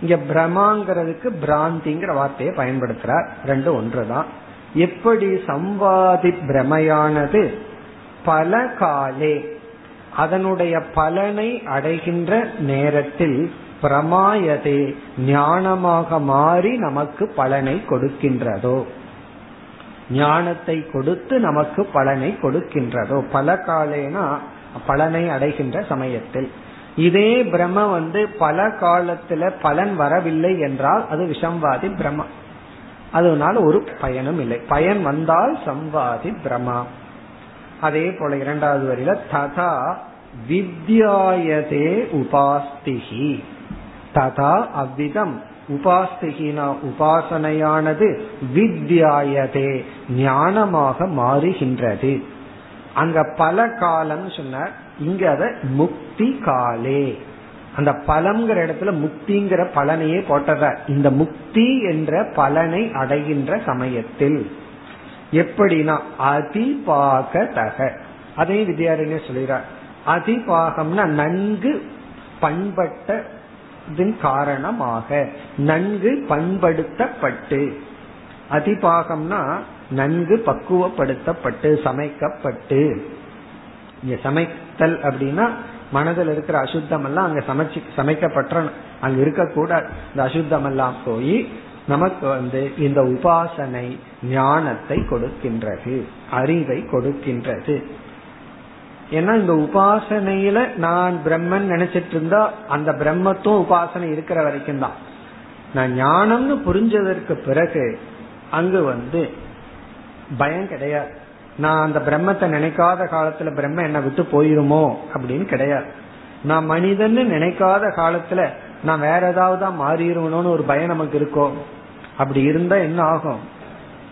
இங்க பிரமாங்கிறதுக்கு பிராந்திங்கிற வார்த்தையை பயன்படுத்துறார். ரெண்டு ஒன்றுதான். எப்படி சம்வாதி பிரமையானது? பல காலே. அதனுடைய பலனை அடைகின்ற நேரத்தில் பிரமாயதே ஞானமாக மாறி நமக்கு பலனை கொடுக்கின்றதோ. ஞானத்தை கொடுத்து நமக்கு பலனை கொடுக்கின்றதோ. பல காலேனா பலனை அடைகின்ற சமயத்தில். இதே பிரம்ம வந்து பல காலத்துல பலன் வரவில்லை என்றால் அது விஷம்வாதி பிரம்மா. அதனால ஒரு பயனும் இல்லை. பயன் வந்தால் சம்வாதி பிரமா அதே போல இரண்டாவது வரியில ததா வித்யாயதே உபாஸ்திகி ததா அவ்விதம். உபாஸ்திகினா உபாசனையானது வித்யாயதே ஞானமாக மாறுகின்றது. அங்க பல காலம் சொன்னார். இங்க அத முக்தி காலே. அந்த பலம்ங்கிற இடத்துல முக்திங்கிற பலனையே போட்டத இந்த முக்தி என்ற பலனை அடைகின்ற சமயத்தில் எப்படின்னா அதிபாக தக அதே வித்யாரண்ய சொல்கிறார் அதிபாகம்னா நன்கு பண்பட்ட காரணமாக நன்கு பண்படுத்தப்பட்டு. அதிபாகம்னா நன்கு பக்குவப்படுத்தப்பட்டு சமைக்கப்பட்டு. இங்க சமைத்தல் அப்படின்னா மனதில் இருக்கிற அசுத்தம் எல்லாம் அங்க சமைச்சு சமைக்கப்பட்ட அங்க இருக்கக்கூடாது. இந்த அசுத்தம் எல்லாம் போய் நமக்கு வந்து இந்த உபாசனை ஞானத்தை கொடுக்கின்றது அறிவை கொடுக்கின்றது. ஏன்னா இந்த உபாசனையில நான் பிரம்மன் நினைச்சிட்டு இருந்தா அந்த பிரம்மத்தும் உபாசனை இருக்கிற வரைக்கும் தான். நான் ஞானம்னு புரிஞ்சதற்கு பிறகு அங்கு வந்து பயம் கிடையாது. நான் அந்த பிரம்மத்தை நினைக்காத காலத்துல பிரம்ம என்ன விட்டு போயிருமோ அப்படின்னு கிடையாது. நான் மனிதன் நினைக்காத காலத்துல நான் வேற ஏதாவது தான் மாறிடுவணும்னு ஒரு பயம் நமக்கு இருக்கும் அப்படி இருந்தா என்ன ஆகும்?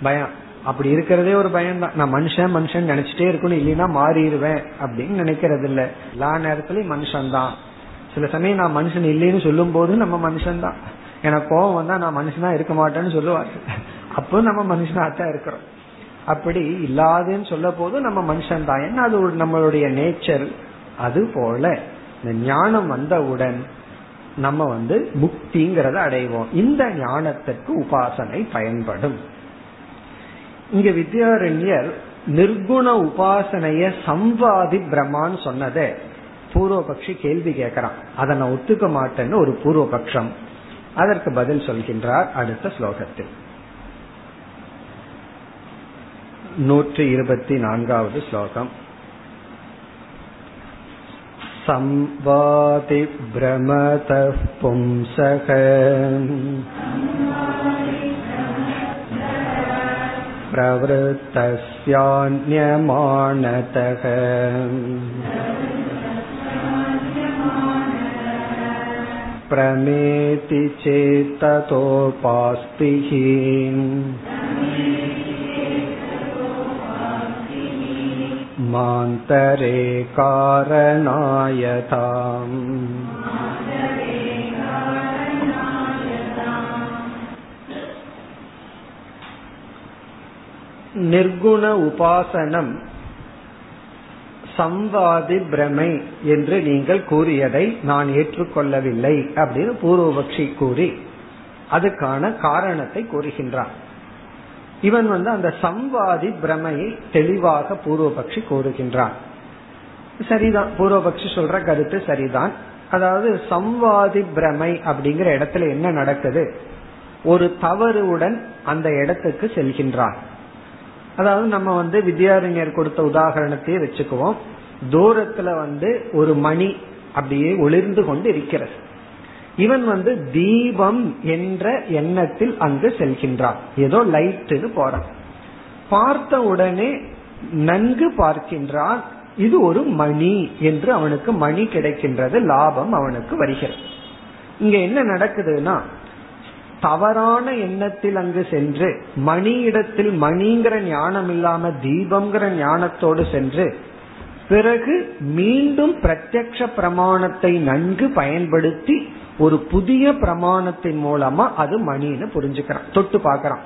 பயம். அப்படி இருக்கிறதே ஒரு பயம் தான் நான் மனுஷன் மனுஷன் நினைச்சிட்டே இருக்கணும் இல்லைன்னா மாறிடுவேன் அப்படின்னு நினைக்கிறது இல்ல எல்லா நேரத்திலயும் மனுஷன் தான் சில சமயம் நான் மனுஷன் இல்லைன்னு சொல்லும் போது நம்ம மனுஷன் தான் எனக்கு கோபம் வந்தா நான் மனுஷனா இருக்க மாட்டேன்னு சொல்லுவாரு அப்போ நம்ம மனுஷனாத்தான் இருக்கிறோம். அப்படி இல்லாதுன்னு சொல்ல போது நம்ம மனுஷன் தான். என்ன அது நம்மளுடைய நேச்சர் அது போல. இந்த ஞானம் வந்தவுடன் நம்ம வந்து முக்திங்கிறத அடைவோம். இந்த ஞானத்திற்கு உபாசனை பயன்படும். இங்க வித்யாரண்யர் நிர்குண உபாசனைய சம்வாதி பிரம்மான்னு சொன்னதை பூர்வபக்ஷி கேள்வி கேட்கிறான். அதை நான் ஒத்துக்க மாட்டேன்னு ஒரு பூர்வபக்ஷம். அதற்கு பதில் சொல்கின்றார் அடுத்த ஸ்லோகத்தில். नूति इरुपतिनान्गावद् श्लोकम् संवादिभ्रमतः पुंसक प्रवृत्तस्यान्यमानतः प्रमेति चेत्ततोपास्तिः मान्तरे कारणायताम् நிர்குண உபாசனம் சம்வாதி பிரமை என்று நீங்கள் கூறியதை நான் ஏற்றுக்கொள்ளவில்லை அப்படின்னு பூர்வபக்ஷி கூறி அதுக்கான காரணத்தை கூறுகின்றான் இவன் வந்து அந்த சம்வாதி பிரமையை தெளிவாக பூர்வபக்ஷி கூறுகின்றான். சரிதான். பூர்வபக்ஷி சொல்ற கருத்து சரிதான். அதாவது சம்வாதி பிரமை அப்படிங்கிற இடத்துல என்ன நடக்குது? ஒரு தவறுடன் அந்த இடத்துக்கு செல்கின்றான். அதாவது நம்ம வந்து வித்யாரண்யர் கொடுத்த உதாரணத்தையே வச்சுக்குவோம். தூரத்துல வந்து ஒரு மணி அப்படியே ஒளிர்ந்து கொண்டு இருக்கிறது. இவன் வந்து தீபம் என்ற எண்ணத்தில் அங்கு செல்கின்றான். ஏதோ லைட்டுன்னு போறான். பார்த்த உடனே நன்கு பார்க்கின்றான். இது ஒரு மணி என்று அவனுக்கு மணி கிடைக்கின்றது லாபம் அவனுக்கு வருகிறது. இங்க என்ன நடக்குதுன்னா தவறான எண்ணத்தில் அங்கு சென்று மணியிடத்தில் மணிங்கிற ஞானம் இல்லாம தீபம்ங்கிற ஞானத்தோடு சென்று பிறகு மீண்டும் பிரத்யக்ஷ பிரமாணத்தை நன்கு பயன்படுத்தி ஒரு புதிய பிரமாணத்தின் மூலமா அது மணின்னு புரிஞ்சுக்கிறான். தொட்டு பாக்கிறான்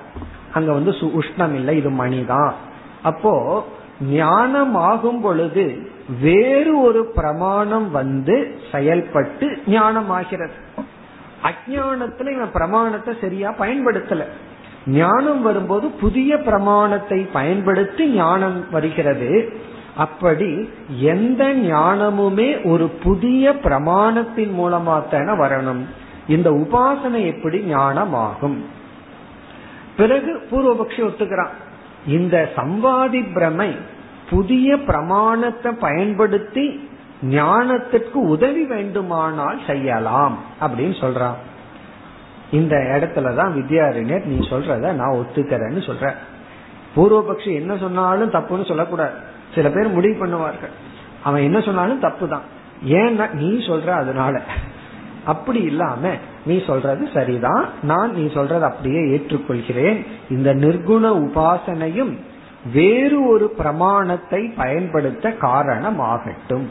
அங்க வந்து உஷ்ணம் இல்லை இது மணிதான் அப்போ ஞானம் ஆகும் பொழுது வேறு ஒரு பிரமாணம் வந்து செயல்பட்டு ஞானம் ஆகிறது அஜானத்துல இவன் பிரமாணத்தை சரியா பயன்படுத்தல. ஞானம் வரும்போது புதிய பிரமாணத்தை பயன்படுத்தி ஞானம் வருகிறது. அப்படி எந்த ஞானமுமே ஒரு புதிய பிரமாணத்தின் மூலமா தானே வரணும். இந்த உபாசனை எப்படி ஞானமாகும்? பிறகு பூர்வபக்ஷி ஒத்துக்கிறான். இந்த சம்வாதி பிரமை புதிய பிரமாணத்தை பயன்படுத்தி ஞானத்திற்கு உதவி வேண்டுமானால் செய்யலாம் அப்படின்னு சொல்றான். இந்த இடத்துலதான் வித்யாரண்யர் நீ சொல்றத நான் ஒத்துக்கிறேன்னு சொல்ற. பூர்வபக்ஷி என்ன சொன்னாலும் தப்புன்னு சொல்லக்கூடாது. சில பேர் முடிவு பண்ணுவார்கள். அவன் என்ன சொன்னாலும் தப்பு தான் ஏன்னா நீ சொல்ற அதனால. அப்படி இல்லாம நீ சொல்றது சரிதான். நான் நீ சொல்றது அப்படியே ஏற்றுக்கொள்கிறேன். இந்த நிர்குண உபாசனையும் வேறு ஒரு பிரமாணத்தை பயன்படுத்த காரணமாகட்டும்.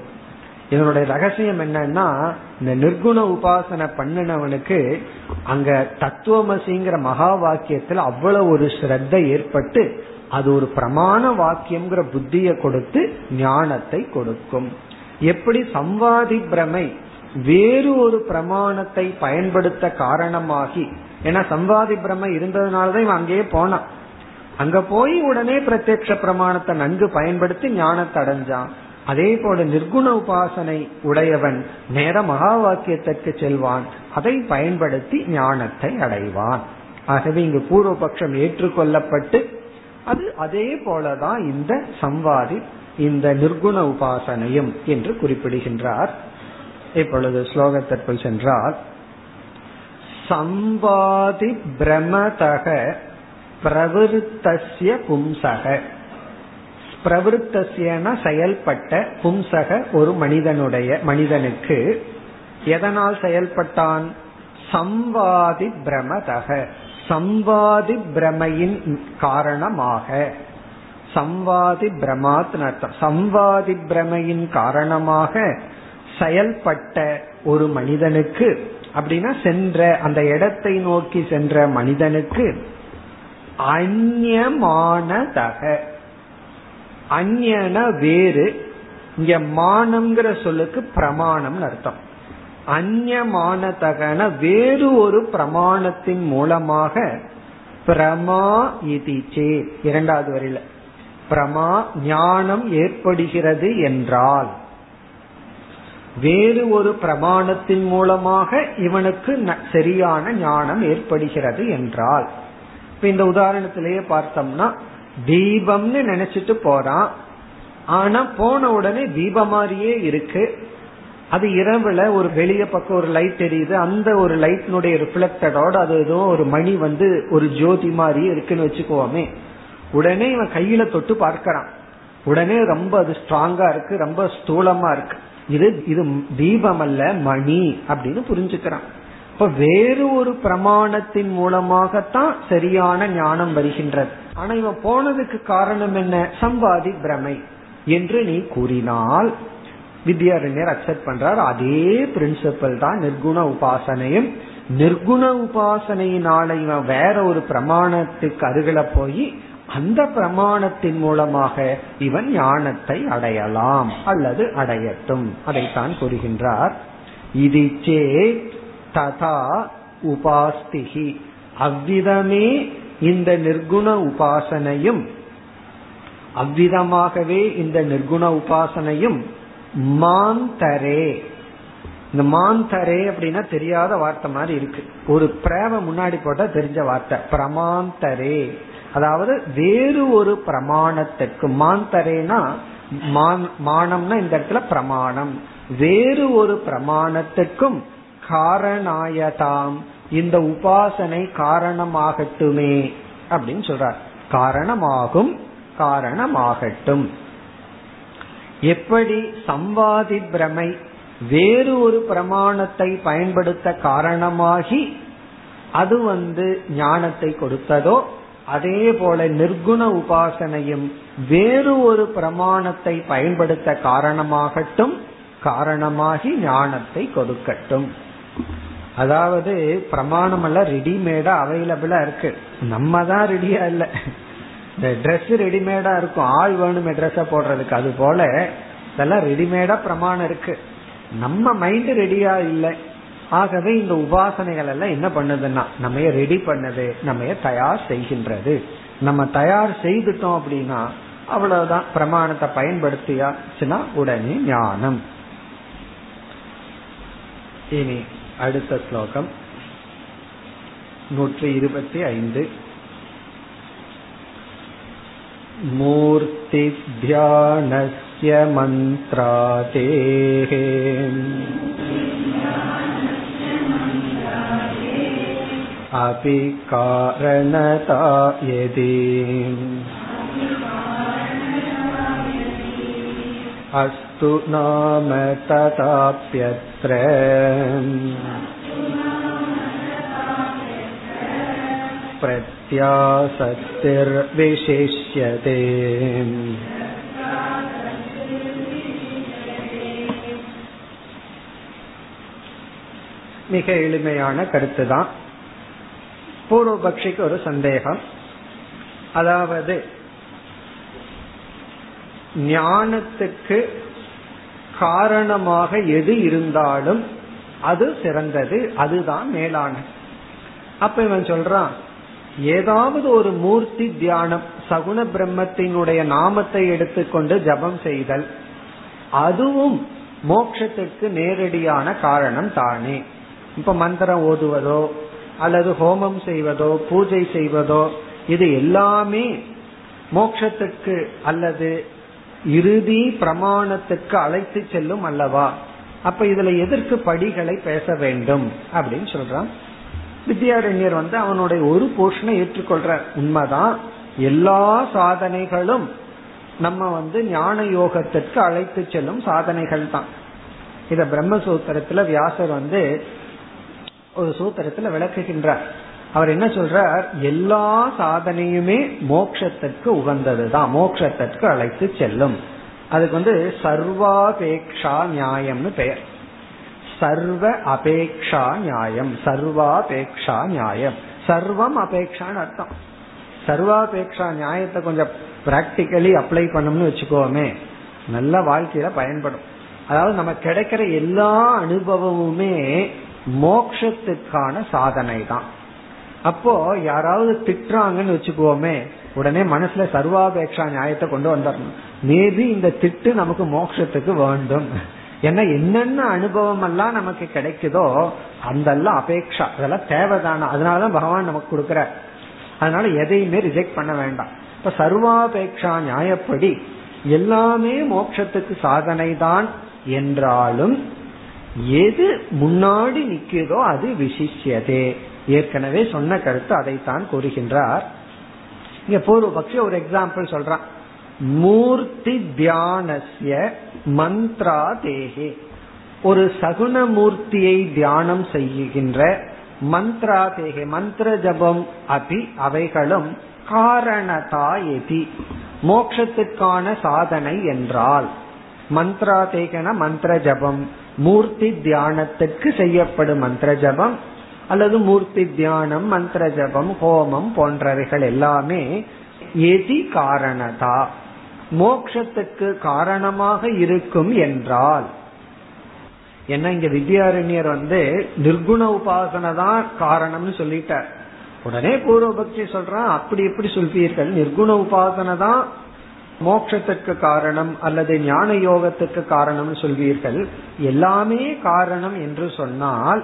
இதனுடைய ரகசியம் என்னன்னா இந்த நிர்குண உபாசனை பண்ணினவனுக்கு அங்க தத்துவமசிங்கிற மகா வாக்கியத்துல அவ்வளவு ஒரு ஸ்ரத்த ஏற்பட்டு அது ஒரு பிரமாண வாக்கியம்ங்கிற புத்திய கொடுத்து ஞானத்தை கொடுக்கும். எப்படி சம்வாதி பிரமை வேறு ஒரு பிரமாணத்தை பயன்படுத்த காரணமாகி ஏன்னா சம்வாதி பிரமை இருந்ததுனாலதான் இவன் அங்கேயே போனான். அங்க போய் உடனே பிரத்யக்ஷ பிரமாணத்தை நன்கு பயன்படுத்தி ஞானத்தை அடைஞ்சான். அதே போல நிர்குண உபாசனை உடையவன் நேர மகா வாக்கியத்திற்கு செல்வான். அதை பயன்படுத்தி ஞானத்தை அடைவான். ஆகவே இங்கு பூர்வபக்ஷம் ஏற்றுக்கொள்ளப்பட்டு அது அதே போலதான் இந்த சம்வாதி இந்த நிர்குண உபாசனையும் என்று குறிப்பிடுகின்றார். இப்பொழுது ஸ்லோகத்திற்குள் சென்றால் சம்வாதி பிரமதக பிரவருத்தசிய பும்சக. பிரவருத்தசியன செயல்பட்ட பும்சக ஒரு மனிதனுடைய மனிதனுக்கு எதனால் செயல்பட்டான்? சம்வாதி பிரமதக. சம்வாதி பிரமையின் காரணமாக. சம்வாதி பிரமாத் அர்த்தம். சம்வாதி பிரமையின் காரணமாக செயல்பட்ட ஒரு மனிதனுக்கு அப்படின்னா சென்ற அந்த இடத்தை நோக்கி சென்ற மனிதனுக்கு அந்யமானதக அந்யன வேறு. இங்க மானம்ங்கிற சொல்லுக்கு பிரமாணம்னு அர்த்தம். அந்யமானதகன வேறு ஒரு பிரமாணத்தின் மூலமாக பிரமா இதி இரண்டாவது வரையில. பிரமா ஞானம் ஏற்படுகிறது என்றால் வேறு ஒரு பிரமாணத்தின் மூலமாக இவனுக்கு சரியான ஞானம் ஏற்படுகிறது என்றால். இப்ப இந்த உதாரணத்திலேயே பார்த்தோம்னா தீபம்னு நினைச்சிட்டு போறான். ஆனா போன உடனே தீபம் மாதிரியே இருக்கு. அது இரவுல ஒரு வெளிய பக்கம் ஒரு லைட் தெரியுது அந்த ஒரு லைட்னுடைய ரிஃப்ளெக்டடோட அது ஏதோ ஒரு மணி வந்து ஒரு ஜோதி மாதிரி இருக்குன்னு வச்சுக்கோமே. உடனே இவன் கையில தொட்டு பார்க்கறான். உடனே ரொம்ப அது ஸ்ட்ராங்கா இருக்கு ரொம்ப ஸ்தூலமா இருக்கு. இது இது தீபம் அல்ல மணி அப்படின்னு புரிஞ்சுக்கிறான். இப்ப வேறு ஒரு பிரமாணத்தின் மூலமாகத்தான் சரியான ஞானம் வருகின்றது. ஆனா இவன் போனதுக்கு காரணம் என்ன? சம்பாதி பிரமை என்று நீ கூறினால் வித்யாரண்யர் அக்செப்ட் பண்றார். அதே பிரின்சிபல் தான் நிர்குண உபாசனையும். நிர்குண உபாசனையினால இவன் வேற ஒரு பிரமாணத்துக்கு அருகில போய் அந்த பிரமாணத்தின் மூலமாக இவன் ஞானத்தை அடையலாம் அல்லது அடையட்டும். அதைத்தான் கூறுகின்றார். இது சே ததா உபாஸ்திகி அவ்விதமே இந்த நிர்குண உபாசனையும் அவ்விதமாகவே இந்த நிர்குண உபாசனையும் மாந்தரே. இந்த மாந்தரே அப்படின்னா தெரியாத வார்த்தை மாதிரி இருக்கு. ஒரு பிரேம முன்னாடி போட்டா தெரிஞ்ச வார்த்தை. பிரமாந்தரே. அதாவது வேறு ஒரு பிரமாணத்திற்கு மாந்தரேனா மானம்னா இந்த இடத்துல பிரமாணம். வேறு ஒரு பிரமாணத்துக்கும் காரணாயதாம். இந்த உபாசனை காரணமாகட்டுமே அப்படின்னு சொல்றார். காரணமாகும் காரணமாகட்டும். எப்படி சம்பாதி பிரமை வேறு ஒரு பிரமாணத்தை பயன்படுத்த காரணமாகி அது வந்து ஞானத்தை கொடுத்ததோ அதே போல நிர்குண உபாசனையும் வேறு ஒரு பிரமாணத்தை பயன்படுத்த காரணமாகட்டும் காரணமாகி ஞானத்தை கொடுக்கட்டும். அதாவது பிரமாணம் எல்லாம் ரெடிமேடா அவைலபிளா இருக்கு. நம்ம தான் ரெடியா இல்லை. இந்த ட்ரெஸ் ரெடிமேடா இருக்கும். ஆள் வேணுமே ட்ரெஸ்ஸை போடுறதுக்கு. அது போல இதெல்லாம் ரெடிமேடா பிரமாணம் இருக்கு. நம்ம மைண்ட் ரெடியா இல்லை. ஆகவே இந்த உபாசனைகள் எல்லாம் என்ன பண்ணுதுன்னா நம்ம ரெடி பண்ணது நம்ம தயார் செய்கின்றது. நம்ம தயார் செய்துட்டோம் அப்படின்னா அவ்வளவுதான். பிரமாணத்தை பயன்படுத்தியாச்சுன்னா உடனே ஞானம். இனி அடுத்த ஸ்லோகம். நூற்றி இருபத்தி ஐந்து. मूर्तिध्यानस्य मन्त्रातेः अपि कारणता यदि अस्तु नाम तथाप्यत्र प्रत्यासक्तिर्विशिष्यते மிக எளிமையான கருத்து தான் பூர்வபக்ஷிக்கு ஒரு சந்தேகம் அதாவது ஞானத்துக்கு காரணமாக எது இருந்தாலும் அது சிறந்தது அதுதான் மேலானது அப்ப இவன் சொல்றான் ஏதாவது ஒரு மூர்த்தி தியானம் சகுண பிரம்மத்தினுடைய நாமத்தை எடுத்துக்கொண்டு ஜபம் செய்தல் அதுவும் மோட்சத்திற்கு நேரடியான காரணம் தானே. இப்ப மந்திரம் ஓதுவதோ அல்லது ஹோமம் செய்வதோ பூஜை செய்வதோ இது எல்லாமே மோட்சத்துக்கு அல்லது இறுதி பிரமாணத்துக்கு அழைத்து செல்லும் அல்லவா? அப்ப இதுல எதற்கு படிகளை பேச வேண்டும் அப்படின்னு சொல்றான். வித்யாரண்யர் வந்து அவனுடைய ஒரு போர்ஷனை ஏற்றுக்கொள்றார். உண்மைதான் எல்லா சாதனைகளும் நம்ம வந்து ஞான யோகத்திற்கு அழைத்து செல்லும் சாதனைகள் தான். இத பிரம்மசூத்திரத்துல வியாசர் வந்து ஒரு சூத்திரத்துல விளக்குகின்றார். அவர் என்ன சொல்றார்? எல்லா சாதனையுமே மோக்ஷத்திற்கு உகந்ததுதான் மோக்ஷத்திற்கு அழைத்து செல்லும். அதுக்கு வந்து சர்வாபேக்ஷா நியாயம்னு பெயர். சர்வ அபேக்ஷா நியாயம். சர்வாபேக்ஷா நியாயம். சர்வம் அபேக்ஷான்னு அர்த்தம். சர்வாபேக்ஷா நியாயத்தை கொஞ்சம் பிராக்டிக்கலி அப்ளை பண்ணோம்னு வச்சுக்கோமே. நல்ல வாழ்க்கையில பயன்படும். அதாவது நம்ம கிடைக்கிற எல்லா அனுபவமுமே மோக்ஷத்துக்கான சாதனை தான் அப்போ யாராவது திட்டுறாங்கன்னு வச்சுக்கோமே உடனே மனசுல சர்வாபேக்ஷா நியாயத்தை கொண்டு வந்துடணும். மேபி இந்த திட்டு நமக்கு மோட்சத்துக்கு வேண்டும். ஏன்னா என்னென்ன அனுபவம் எல்லாம் நமக்கு கிடைக்குதோ அந்தெல்லாம் அபேக்ஷா. அதெல்லாம் தேவைதானா? அதனாலதான் பகவான் நமக்கு கொடுக்கற அதனால எதையுமே ரிஜெக்ட் பண்ண வேண்டாம். இப்ப சர்வாபேக்ஷா நியாயப்படி எல்லாமே மோட்சத்துக்கு சாதனை தான் என்றாலும் எது முன்னாடி நிக்கிறதோ அது விசிஷியதே. ஏற்கனவே சொன்ன கருத்து அதைத்தான் கூறுகின்றார். இங்க பூர்வபக்ஷி ஒரு எக்ஸாம்பிள் சொல்றான். மூர்த்தி தியானசிய மந்த்ரா தேகே. ஒரு சகுன மூர்த்தியை தியானம் செய்கின்ற மந்த்ரா தேகே மந்திர ஜபம் அபி அவைகளும் காரணதா எதி மோக்ஷத்துக்கான சாதனை என்றால் மந்த்ரா தேகன மந்திர ஜபம்? மூர்த்தி தியானத்திற்கு செய்யப்படும் மந்திர ஜபம் அல்லது மூர்த்தி தியானம் மந்திர ஜபம் ஹோமம் போன்றவைகள் எல்லாமே எதி காரணதா. மோக்ஷத்துக்கு காரணமாக இருக்கும் என்றால் என்ன இங்க வித்யாரண்யர் வந்து நிர்குண உபாசனை தான் காரணம்னு சொல்லிட்டார். உடனே பூர்வபக்தி சொல்றான் அப்படி எப்படி சொல்வீர்கள். நிர்குண உபாசனை தான் மோட்சத்திற்கு காரணம் அல்லது ஞான யோகத்துக்கு காரணம்னு சொல்வீர்கள். எல்லாமே காரணம் என்று சொன்னால்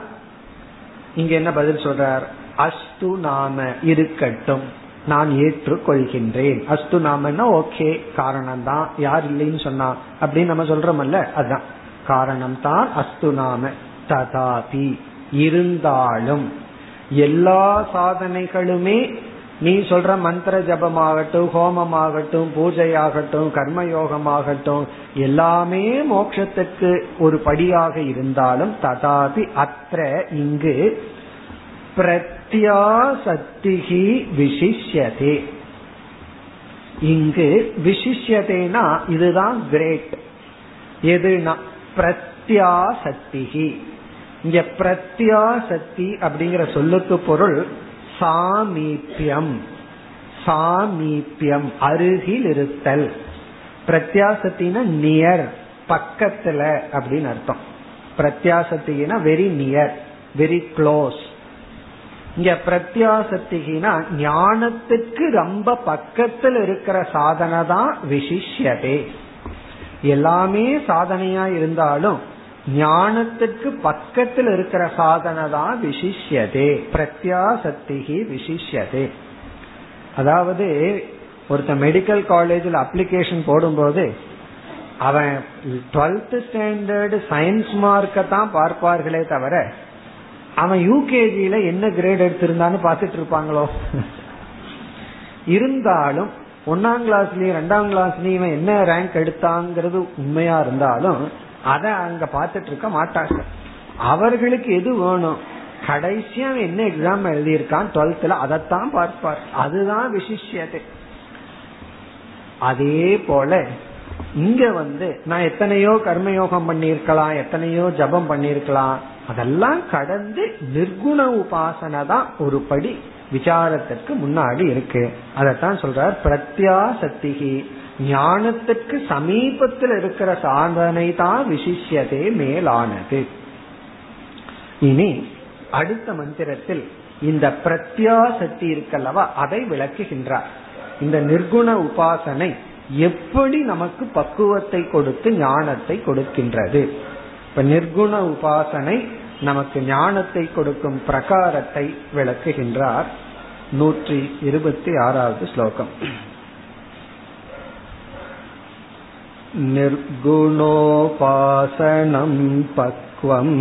இங்க என்ன பதில் சொல்றார்? அஸ்து நாம இருக்கட்டும். நான் ஏற்றுக்கொள்கின்றேன். அஸ்து நாமன்னா ஓகே காரணம் தான் யார் இல்லைன்னு சொன்னா அப்படின்னு நம்ம சொல்றோம்ல அதுதான். காரணம் தான் அஸ்து நாம. ததாபி இருந்தாலும் எல்லா சாதனைகளுமே நீ சொல்ற மந்திர ஜபமாகட்டும் ஹோமமாகட்டும் பூஜையாகட்டும் கர்மயோகமாகட்டும் எல்லாமே மோட்சத்துக்கு ஒரு படியாக இருந்தாலும் ததாபி அத்த இங்கு பிரத்யாசக்திகி விசிஷ்யதே. இங்கு விசிஷ்யதேனா இதுதான் கிரேட் எதுனா பிரத்யாசக்திகி இங்க பிரத்யாசக்தி அப்படிங்கிற சொல்லுக்கு பொருள் சாமீபியம். சாமீபியம் அருகில் இருத்தல் பிரத்யாசத்தின நியர் பக்கத்துல அப்படின்னு அர்த்தம். பிரத்யாசத்தினா வெரி நியர் வெரி க்ளோஸ் இங்க பிரத்யாசத்திகினா ஞானத்துக்கு ரொம்ப பக்கத்தில் இருக்கிற சாதனை தான் விசிஷ்யதே. எல்லாமே சாதனையா இருந்தாலும் ஞானத்துக்கு பக்கத்தில் இருக்கிற சாதனை தான் விசிஷ்யதே. பிரத்யாசக்திகி விசிஷ்யதே. அதாவது ஒருத்த மெடிக்கல் காலேஜில் அப்ளிகேஷன் போடும்போது அவன் டுவெல்த் ஸ்டாண்டர்டு சயின்ஸ் மார்க்கை தான் பார்ப்பார்களே தவிர அவன் யூகேஜியில என்ன கிரேட் எடுத்திருந்தான்னு பாத்துட்டு இருப்பாங்களோ? இருந்தாலும் ஒன்னாம் கிளாஸ்லயும் ரெண்டாம் கிளாஸ்லயும் இவன் என்ன ரேங்க் எடுத்தாங்கிறது உண்மையா இருந்தாலும் அத அங்க பாத்துட்டு இருக்க மாட்டாங்க. அவர்களுக்கு எது வேணும்? கடைசியா என்ன எக்ஸாம் எழுதியிருக்கான்? டுவெல்த்ல அதைத்தான் பார்ப்பார். அதுதான் விசிஷ்யத்தை. அதே போல இங்க வந்து நான் எத்தனையோ கர்மயோகம் பண்ணிருக்கலாம் எத்தனையோ ஜபம் பண்ணிருக்கலாம் அதெல்லாம் கடந்து நிர்குண உபாசனை தான் ஒரு படி விசாரத்திற்கு முன்னாடி இருக்கு. அதத்தான் சொல்றார் பிரத்யாசக்திகி ஞானத்திற்கு சமீபத்தில் இருக்கிற சாதனை தான் விசிஷ்யதே மேலானது. இனி அடுத்த மந்திரத்தில் இந்த பிரத்யாசக்தி இருக்கல்லவா? அதை விளக்குகின்றார். இந்த நிர்குண உபாசனை எப்படி நமக்கு பக்குவத்தை கொடுத்து ஞானத்தை கொடுக்கின்றது இப்ப நிர்குண உபாசனை நமக்கு ஞானத்தை கொடுக்கும் பிரகாரத்தை விளக்குகின்றார் நூற்றி இருபத்தி ஆறாவது ஸ்லோகம் निर्गुणोपासनं पक्वम्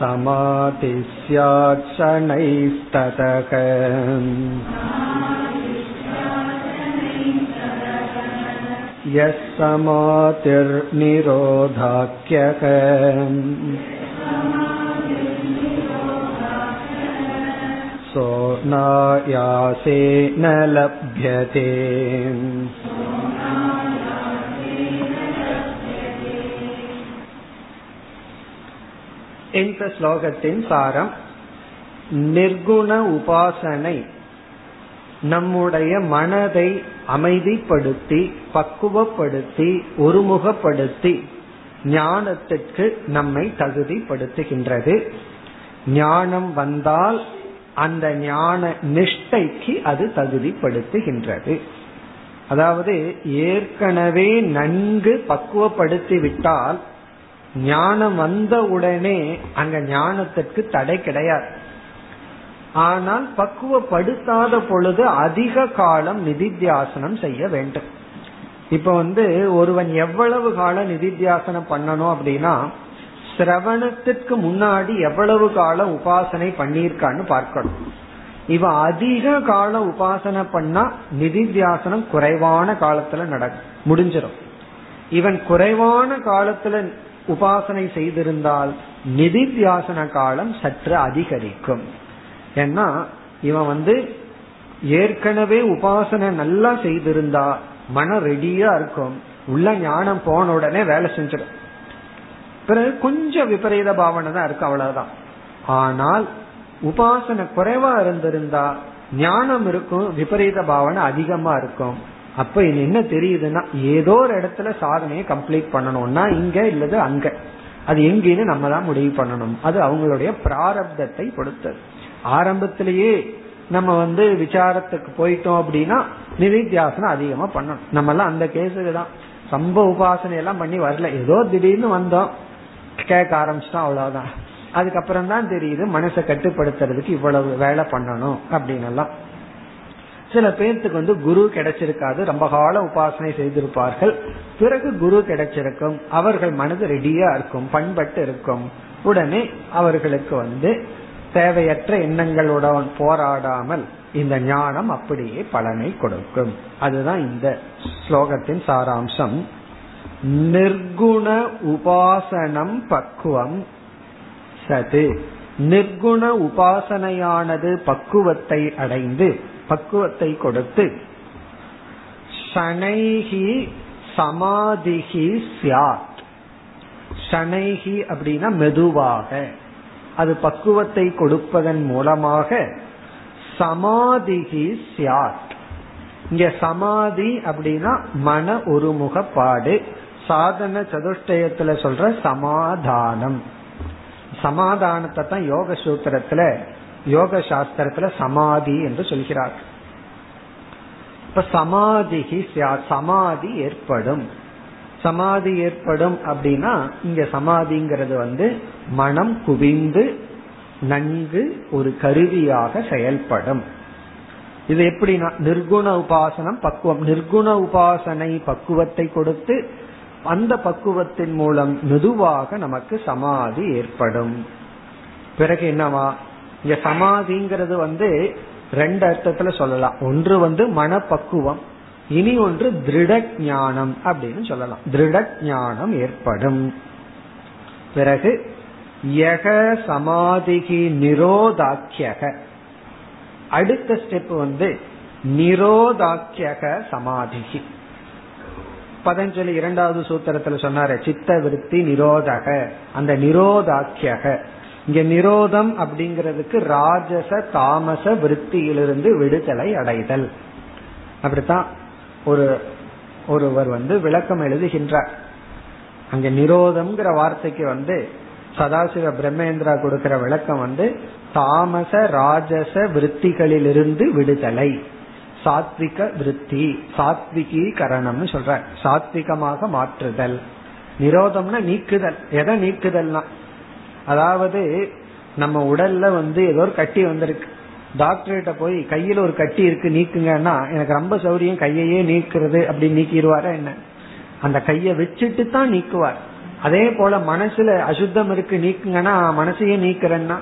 समाधि स्यात् शनैस्ततः यः समातिर्निरोधाख्यः सोऽनायासे न लभ्यते இந்த ஸ்லோகத்தின் சாரம் நிர்குண உபாசனை நம்முடைய மனதை அமைதிப்படுத்தி பக்குவப்படுத்தி ஒருமுகப்படுத்தி ஞானத்திற்கு நம்மை தகுதிப்படுத்துகின்றது. ஞானம் வந்தால் அந்த ஞான நிஷ்டைக்கு அது தகுதிப்படுத்துகின்றது. அதாவது ஏற்கனவே நன்கு பக்குவப்படுத்தி விட்டால் ஞானம் வந்த உடனே அங்க ஞானத்திற்கு தடை கிடையாது. ஆனால் பக்குவப்படுத்தாத பொழுது அதிக காலம் நிதித்தியாசனம் செய்ய வேண்டும். இப்ப வந்து ஒருவன் எவ்வளவு காலம் நிதித்தியாசனம் பண்ணணும் அப்படின்னா சிரவணத்திற்கு முன்னாடி எவ்வளவு காலம் உபாசனை பண்ணியிருக்கான்னு பார்க்கணும். இவன் அதிக காலம் உபாசனை பண்ணா நிதித்தியாசனம் குறைவான காலத்துல நடக்கும் முடிஞ்சிடும் இவன் குறைவான காலத்துல உபாசனை செய்திருந்தால் நிதித்தியாசன காலம் சற்று அதிகரிக்கும். ஏன்னா இவன் வந்து ஏற்கனவே உபாசனை நல்லா செய்திருந்தா மனம் ரெடியா இருக்கும். உள்ள ஞானம் போன உடனே வேலை செஞ்சிடும். பிறகு கொஞ்சம் விபரீத பாவனை தான் இருக்கு அவ்வளவுதான். ஆனால் உபாசனை குறைவா இருந்திருந்தா ஞானம் இருக்கும் விபரீத பாவனை அதிகமா இருக்கும். அப்ப என்ன தெரியுதுன்னா ஏதோ ஒரு இடத்துல சாதனையை கம்ப்ளீட் பண்ணணும்னா இங்க இல்லது அங்க. அது எங்கேன்னு நம்ம தான் முடிவு பண்ணணும். அது அவங்களுடைய பிராரப்தத்தை பொறுத்தது. ஆரம்பத்திலேயே நம்ம வந்து விசாரத்துக்கு போயிட்டோம் அப்படின்னா நிதித்தியாசனம் அதிகமா பண்ணணும். நம்ம எல்லாம் அந்த கேஸுக்கு தான். சம்ப உபாசனை எல்லாம் பண்ணி வரல. ஏதோ திடீர்னு வந்தோம். கேட்க ஆரம்பிச்சிட்டோம் அவ்வளவுதான். அதுக்கப்புறம் தான் தெரியுது மனசை கட்டுப்படுத்துறதுக்கு இவ்வளவு வேலை பண்ணணும் அப்படின்னு எல்லாம் சில பேர்த்துக்கு வந்து குரு கிடைச்சிருக்காது. ரொம்ப கால உபாசனை செய்திருப்பார்கள். பிறகு குரு கிடைச்சிருக்கும். அவர்கள் மனது ரெடியா இருக்கும். பண்பட்டு இருக்கும். உடனே அவர்களுக்கு வந்து தேவையற்ற எண்ணங்களுடன் போராடாமல் இந்த ஞானம் அப்படியே பலனை கொடுக்கும். அதுதான் இந்த ஸ்லோகத்தின் சாராம்சம். நிர்குண உபாசனம் பக்குவம் சது. நிர்குண உபாசனையானது பக்குவத்தை அடைந்து பக்குவத்தை கொடுத்து ஷனைகி சமாதிகி சியாத் ஷனைகி அப்படின்னா மெதுவாக. அது பக்குவத்தை கொடுப்பதன் மூலமாக சமாதிகி சியாத் இங்க சமாதி அப்படின்னா மன ஒருமுகப்பாடு. சாதன சதுஷ்டயத்துல சொல்ற சமாதானம். சமாதானத்தை தான் யோக சூத்திரத்துல யோக சாஸ்திரத்துல சமாதி என்று சொல்கிறார். இப்ப சமாதி சமாதி ஏற்படும். சமாதி ஏற்படும் அப்படின்னா இங்க சமாதிங்கிறது வந்து மனம் குவிந்து நன்கு ஒரு கருவியாக செயல்படும். இது எப்படின்னா நிர்குண உபாசனம் பக்குவம். நிர்குண உபாசனை பக்குவத்தை கொடுத்து அந்த பக்குவத்தின் மூலம் மெதுவாக நமக்கு சமாதி ஏற்படும். பிறகு என்னவா? இங்க சமாதிங்கிறது வந்து ரெண்டு அர்த்தத்துல சொல்லலாம். ஒன்று வந்து மனப்பக்குவம் இனி ஒன்று திருட ஞானம் அப்படின்னு சொல்லலாம். திருட ஞானம் ஏற்படும். பிறகு யக சமாதிகி நிரோதாக்கியக. அடுத்த ஸ்டெப் வந்து நிரோதாக்கியக சமாதிகி. பதஞ்சலி இரண்டாவது சூத்திரத்துல சொன்னாரு சித்த விருத்தி நிரோதக. அந்த நிரோதாக்கியக. இங்க நிரோதம் அப்படிங்கிறதுக்கு ராஜச தாமச விருத்தியிலிருந்து விடுதலை அடைதல். அப்படித்தான் ஒரு ஒருவர் வந்து விளக்கம் எழுதுகின்றார். அங்க நிரோதம்ங்கிற வார்த்தைக்கு வந்து சதாசிவ பிரம்மேந்திரா கொடுக்கிற விளக்கம் வந்து தாமச ராஜச விருத்திகளிலிருந்து விடுதலை. சாத்விக விருத்தி சாத்விகி கரணம்னு சொல்ற சாத்விகமாக மாற்றுதல். நிரோதம்னா நீக்குதல். எதை நீக்குதல்னா? அதாவது நம்ம உடல்ல வந்து ஏதோ ஒரு கட்டி வந்திருக்கு. டாக்டர்கிட்ட போய் கையில ஒரு கட்டி இருக்கு நீக்குங்கன்னா எனக்கு ரொம்ப சௌரியம் கையையே நீக்கிறது அப்படின்னு நீக்கிடுவாரா என்ன? அந்த கையை வச்சுட்டு தான் நீக்குவார். அதே போல மனசுல அசுத்தம் இருக்கு நீக்குங்கன்னா மனசையே நீக்கிறேன்னா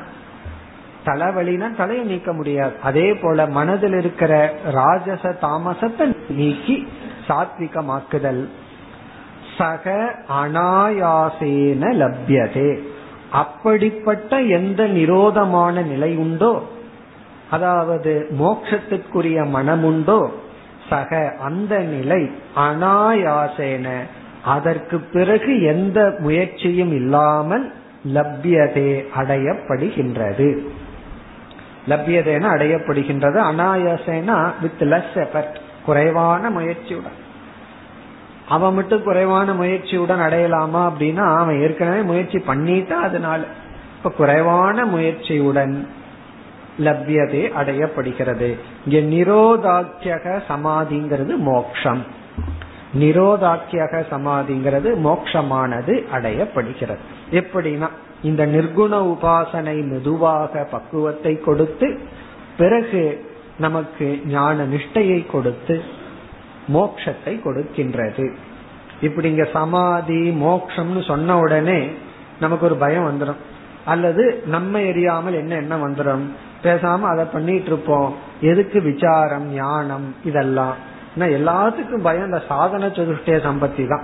தலைவலினா தலையை நீக்க முடியாது. அதே போல மனதில் இருக்கிற ராஜச தாமசத்தை நீக்கி சாத்விகமாக்குதல். சக அனாயாசேன லப்யதே. அப்படிப்பட்ட எந்த நிரோதமான நிலை உண்டோ அதாவது மோட்சத்திற்குரிய மனம் உண்டோ சக அந்த நிலை அனாயாசேன அதற்கு பிறகு எந்த முயற்சியும் இல்லாமல் லப்யதே அடையப்படுகின்றது. லப்யதேன அடையப்படுகின்றது. அனாயாசேனா வித் லெஸ் எஃபர்ட் குறைவான முயற்சியுடன். அவன் மட்டும் குறைவான முயற்சியுடன் அடையலாமா அப்படின்னா அவன் ஏற்கனவே முயற்சி பண்ணிட்டா அதனால. இப்ப குறைவான முயற்சியுடன் லப்யதே அடையப்படுகிறது. இங்க நிரோதாக்கியக சமாதிங்கிறது மோக்ஷம். நிரோதாக்கியக சமாதிங்கிறது மோக்ஷமானது அடையப்படுகிறது. எப்படின்னா இந்த நிர்குண உபாசனை மெதுவாக பக்குவத்தை கொடுத்து பிறகு நமக்கு ஞான நிஷ்டையை கொடுத்து மோக்ஷத்தை கொடுக்கின்றது. இப்படி இங்க சமாதி மோக்ஷம்னு சொன்ன உடனே நமக்கு ஒரு பயம் வந்துடும் அல்லது நம்ம எரியாமல் என்ன என்ன வந்துடும் பேசாம அதை பண்ணிட்டு இருப்போம். எதுக்கு விசாரம் ஞானம் இதெல்லாம்? எல்லாத்துக்கும் பயம் இந்த சாதன சதுஷ்டய சம்பத்தி தான்.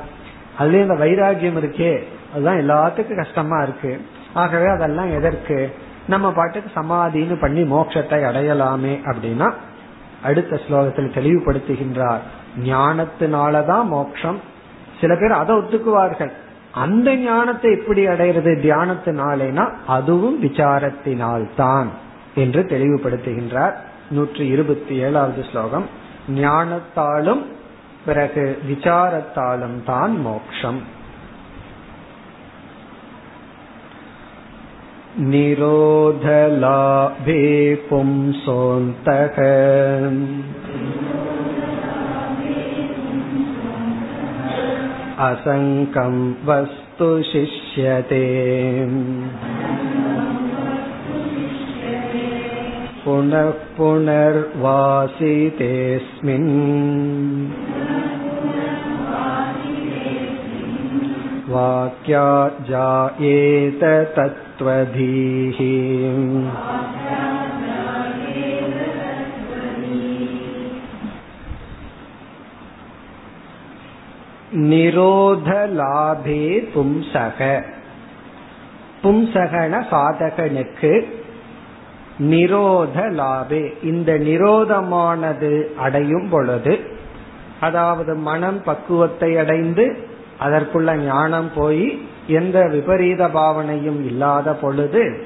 அதுலயும் இந்த வைராகியம் இருக்கே. அதுதான் எல்லாத்துக்கும் கஷ்டமா இருக்கு. ஆகவே அதெல்லாம் எதற்கு? நம்ம பாட்டுக்கு சமாதின்னு பண்ணி மோட்சத்தை அடையலாமே அப்படின்னா அடுத்த ஸ்லோகத்தில் தெளிவுபடுத்துகின்றார். ஞானத்தினாலதான் மோட்சம் சில பேர் அதை ஒத்துக்குவார்கள் அந்த ஞானத்தை எப்படி அடையிறது தியானத்தினாலேனா அதுவும் விசாரத்தினால்தான் என்று தெளிவுபடுத்துகின்றார் நூற்றி இருபத்தி ஏழாவது ஸ்லோகம் ஞானத்தாலும் பிறகு விசாரத்தாலும் தான் மோக்ஷம் निरोधलाभे पुंसोऽन्तः असङ्कं वस्तु शिष्यते पुनः पुनर्वासितेऽस्मिन् वाक्या जायेत तत्त्वधीः நிரோதலாபே பும்சக. பும்சகன சாதகனுக்கு நிரோத லாபே இந்த நிரோதமானது அடையும் பொழுது அதாவது மனம் பக்குவத்தை அடைந்து அதற்குள்ள ஞானம் போய் எந்த விபரீத பாவனையும் இல்லாத பொழுது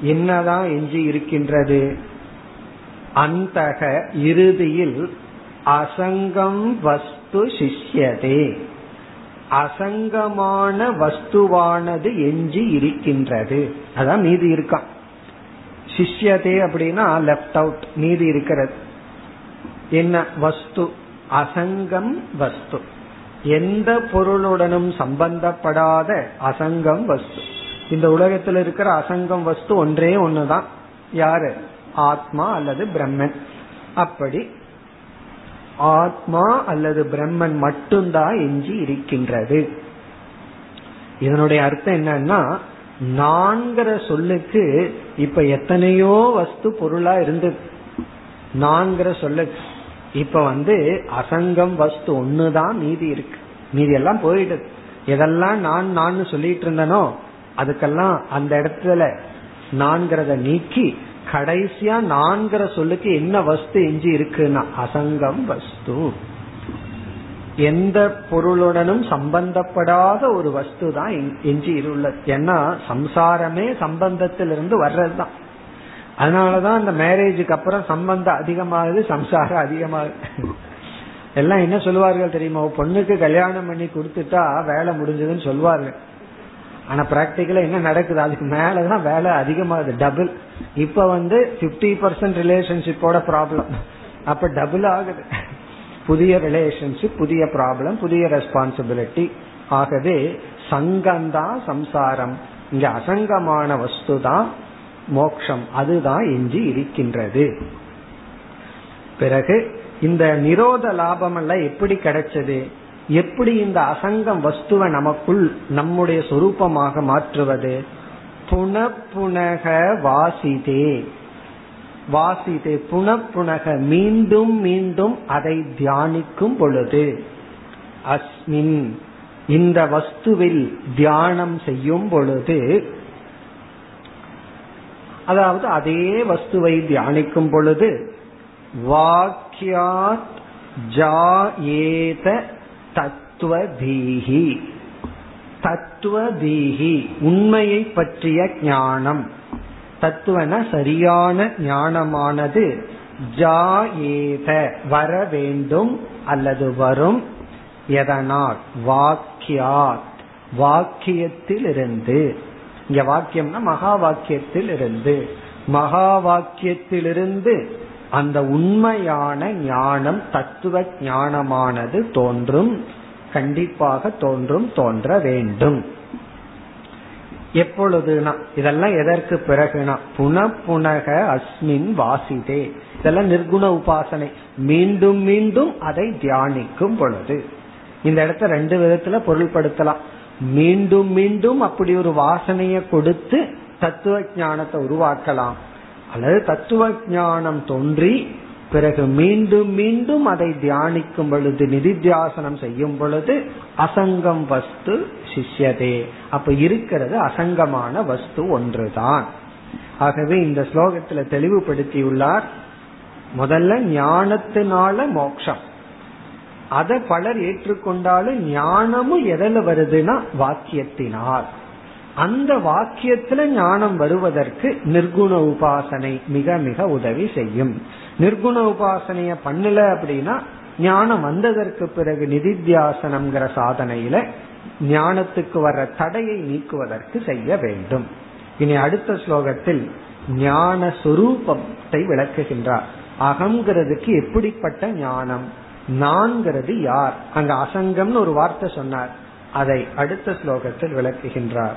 என்னதான் எஞ்சி இருக்கின்றது. அந்தக இறுதியில் அசங்கம் வஸ்து சிஷ்யதே. அசங்கமான வஸ்துவானது எஞ்சி இருக்கின்றது. அதான் மீதி இருக்கான் சிஷ்யதே அப்படின்னா லெப்ட் அவுட் மீதி இருக்கிறது. என்ன? வஸ்து. அசங்கம் வஸ்து. எந்த பொருளுடனும் சம்பந்தப்படாத அசங்கம் வஸ்து. இந்த உலகத்தில் இருக்கிற அசங்கம் வஸ்து ஒன்றே ஒண்ணுதான். யாரு? ஆத்மா அல்லது பிரம்மன். அப்படி ஆத்மா அல்லது பிரம்மன் மட்டும்தான் எஞ்சி இருக்கின்றது. இதனுடைய அர்த்தம் என்னன்னா நான்கிற சொல்லுக்கு இப்ப எத்தனையோ வஸ்து பொருளா இருந்தது நான்கிற சொல்லுக்கு. இப்ப வந்து அசங்கம் வஸ்து ஒண்ணுதான் மீதி இருக்கு. மீதி எல்லாம் போயிடுது. எதெல்லாம் நான் நான் சொல்லிட்டு இருந்தனோ அதுக்கெல்லாம் அந்த இடத்துல நான்கிறத நீக்கி கடைசியா நான்கிற சொல்லுக்கு என்ன வஸ்து எஞ்சி இருக்குன்னா? அசங்கம் வஸ்து. எந்த பொருளுடனும் சம்பந்தப்படாத ஒரு வஸ்து தான் எஞ்சி உள்ளது. ஏன்னா சம்சாரமே சம்பந்தத்திலிருந்து வர்றதுதான். அதனாலதான் இந்த மேரேஜுக்கு அப்புறம் சம்பந்தம் அதிகமாகுது சம்சாரம் அதிகமாகுது. எல்லாம் என்ன சொல்லுவார்கள் தெரியுமா? பொண்ணுக்கு கல்யாணம் பண்ணி கொடுத்துட்டா வேலை முடிஞ்சதுன்னு சொல்லுவார்கள். ஆனா பிராக்டிக்கலா என்ன நடக்குது? அதுக்கு மேலதான் வேலை அதிகமாகுது. டபுள் இப்ப வந்து பிப்டி பர்சன்ட் ரிலேஷன்ஷிப்போட ப்ராப்ளம் அப்ப டபுள் ஆகுது. புதிய ரிலேஷன்ஷிப் புதிய ப்ராப்ளம் புதிய ரெஸ்பான்சிபிலிட்டி ஆகவே சங்கம்தான் சம்சாரம். இங்க அசங்கமான வஸ்து தான் மோக்ஷம். அதுதான் எஞ்சி இருக்கின்றது. பிறகு இந்த நிரோத லாபம் எல்லாம் எப்படி கிடைச்சது? எப்படி இந்த அசங்கம் வஸ்துவை நமக்குள் நம்முடைய சொரூபமாக மாற்றுவது? புனப்புனக வாசிதே. வாசிதே புனப்புனக மீண்டும் மீண்டும் அதை தியானிக்கும் பொழுது. அஸ்மின் இந்த வஸ்துவில் தியானம் செய்யும் பொழுது அதாவது அதே வஸ்துவை தியானிக்கும் பொழுது வாக்கியாத் ஜாயேத தத்துவதீஹி. தத்துவதீஹி உண்மையை பற்றிய ஞானம். தத்துவன சரியான ஞானமானது. ஜாயேத வர வேண்டும் அல்லது வரும். எதனால்? வாக்கியாத். வாக்கியத்திலிருந்து. இங்க வாக்கியம்னா மகா வாக்கியத்தில் இருந்து மகா வாக்கியத்திலிருந்து அந்த உண்மையான ஞானம் தத்துவ ஞானமானது தோன்றும் கண்டிப்பாக தோன்றும் தோன்ற வேண்டும். எப்பொழுதுனா இதெல்லாம் எதற்கு பிறகுனா புன புனக அஸ்மின் வாசிதே. இதெல்லாம் நிர்குண உபாசனை. மீண்டும் மீண்டும் அதை தியானிக்கும் பொழுது. இந்த இடத்த ரெண்டு விதத்துல பொருள்படுத்தலாம். மீண்டும் மீண்டும் அப்படி ஒரு வாசனையை கொடுத்து தத்துவ ஞானத்தை உருவாக்கலாம். அல்லது தத்துவ ஞானம் தோன்றி பிறகு மீண்டும் மீண்டும் அதை தியானிக்கும் பொழுது நிதித்தியாசனம் செய்யும் பொழுது அசங்கம் வஸ்து சிஷ்யதே. அப்ப இருக்கிறது அசங்கமான வஸ்து ஒன்றுதான். ஆகவே இந்த ஸ்லோகத்துல தெளிவுபடுத்தியுள்ளார் முதல்ல ஞானத்தினால மோக்ஷம். அதை பலர் ஏற்றுக்கொண்டாலும் ஞானமும் எதில் வருதுன்னா வாக்கியத்தினால். அந்த வாக்கியத்துல ஞானம் வருவதற்கு நிர்குண உபாசனை மிக மிக உதவி செய்யும். நிர்குண உபாசனைய பண்ணல அப்படின்னா ஞானம் வந்ததற்கு பிறகு நிதித்தியாசனம்ங்கிற சாதனையில ஞானத்துக்கு வர தடையை நீக்குவதற்கு செய்ய வேண்டும். இனி அடுத்த ஸ்லோகத்தில் ஞான சுரூபத்தை விளக்குகின்றார். அகங்கிறதுக்கு எப்படிப்பட்ட ஞானம்? நான்கிறது யார்? அங்க அசங்கம்னு ஒரு வார்த்தை சொன்னார். அதை அடுத்த ஸ்லோகத்தில் விளக்குகின்றார்.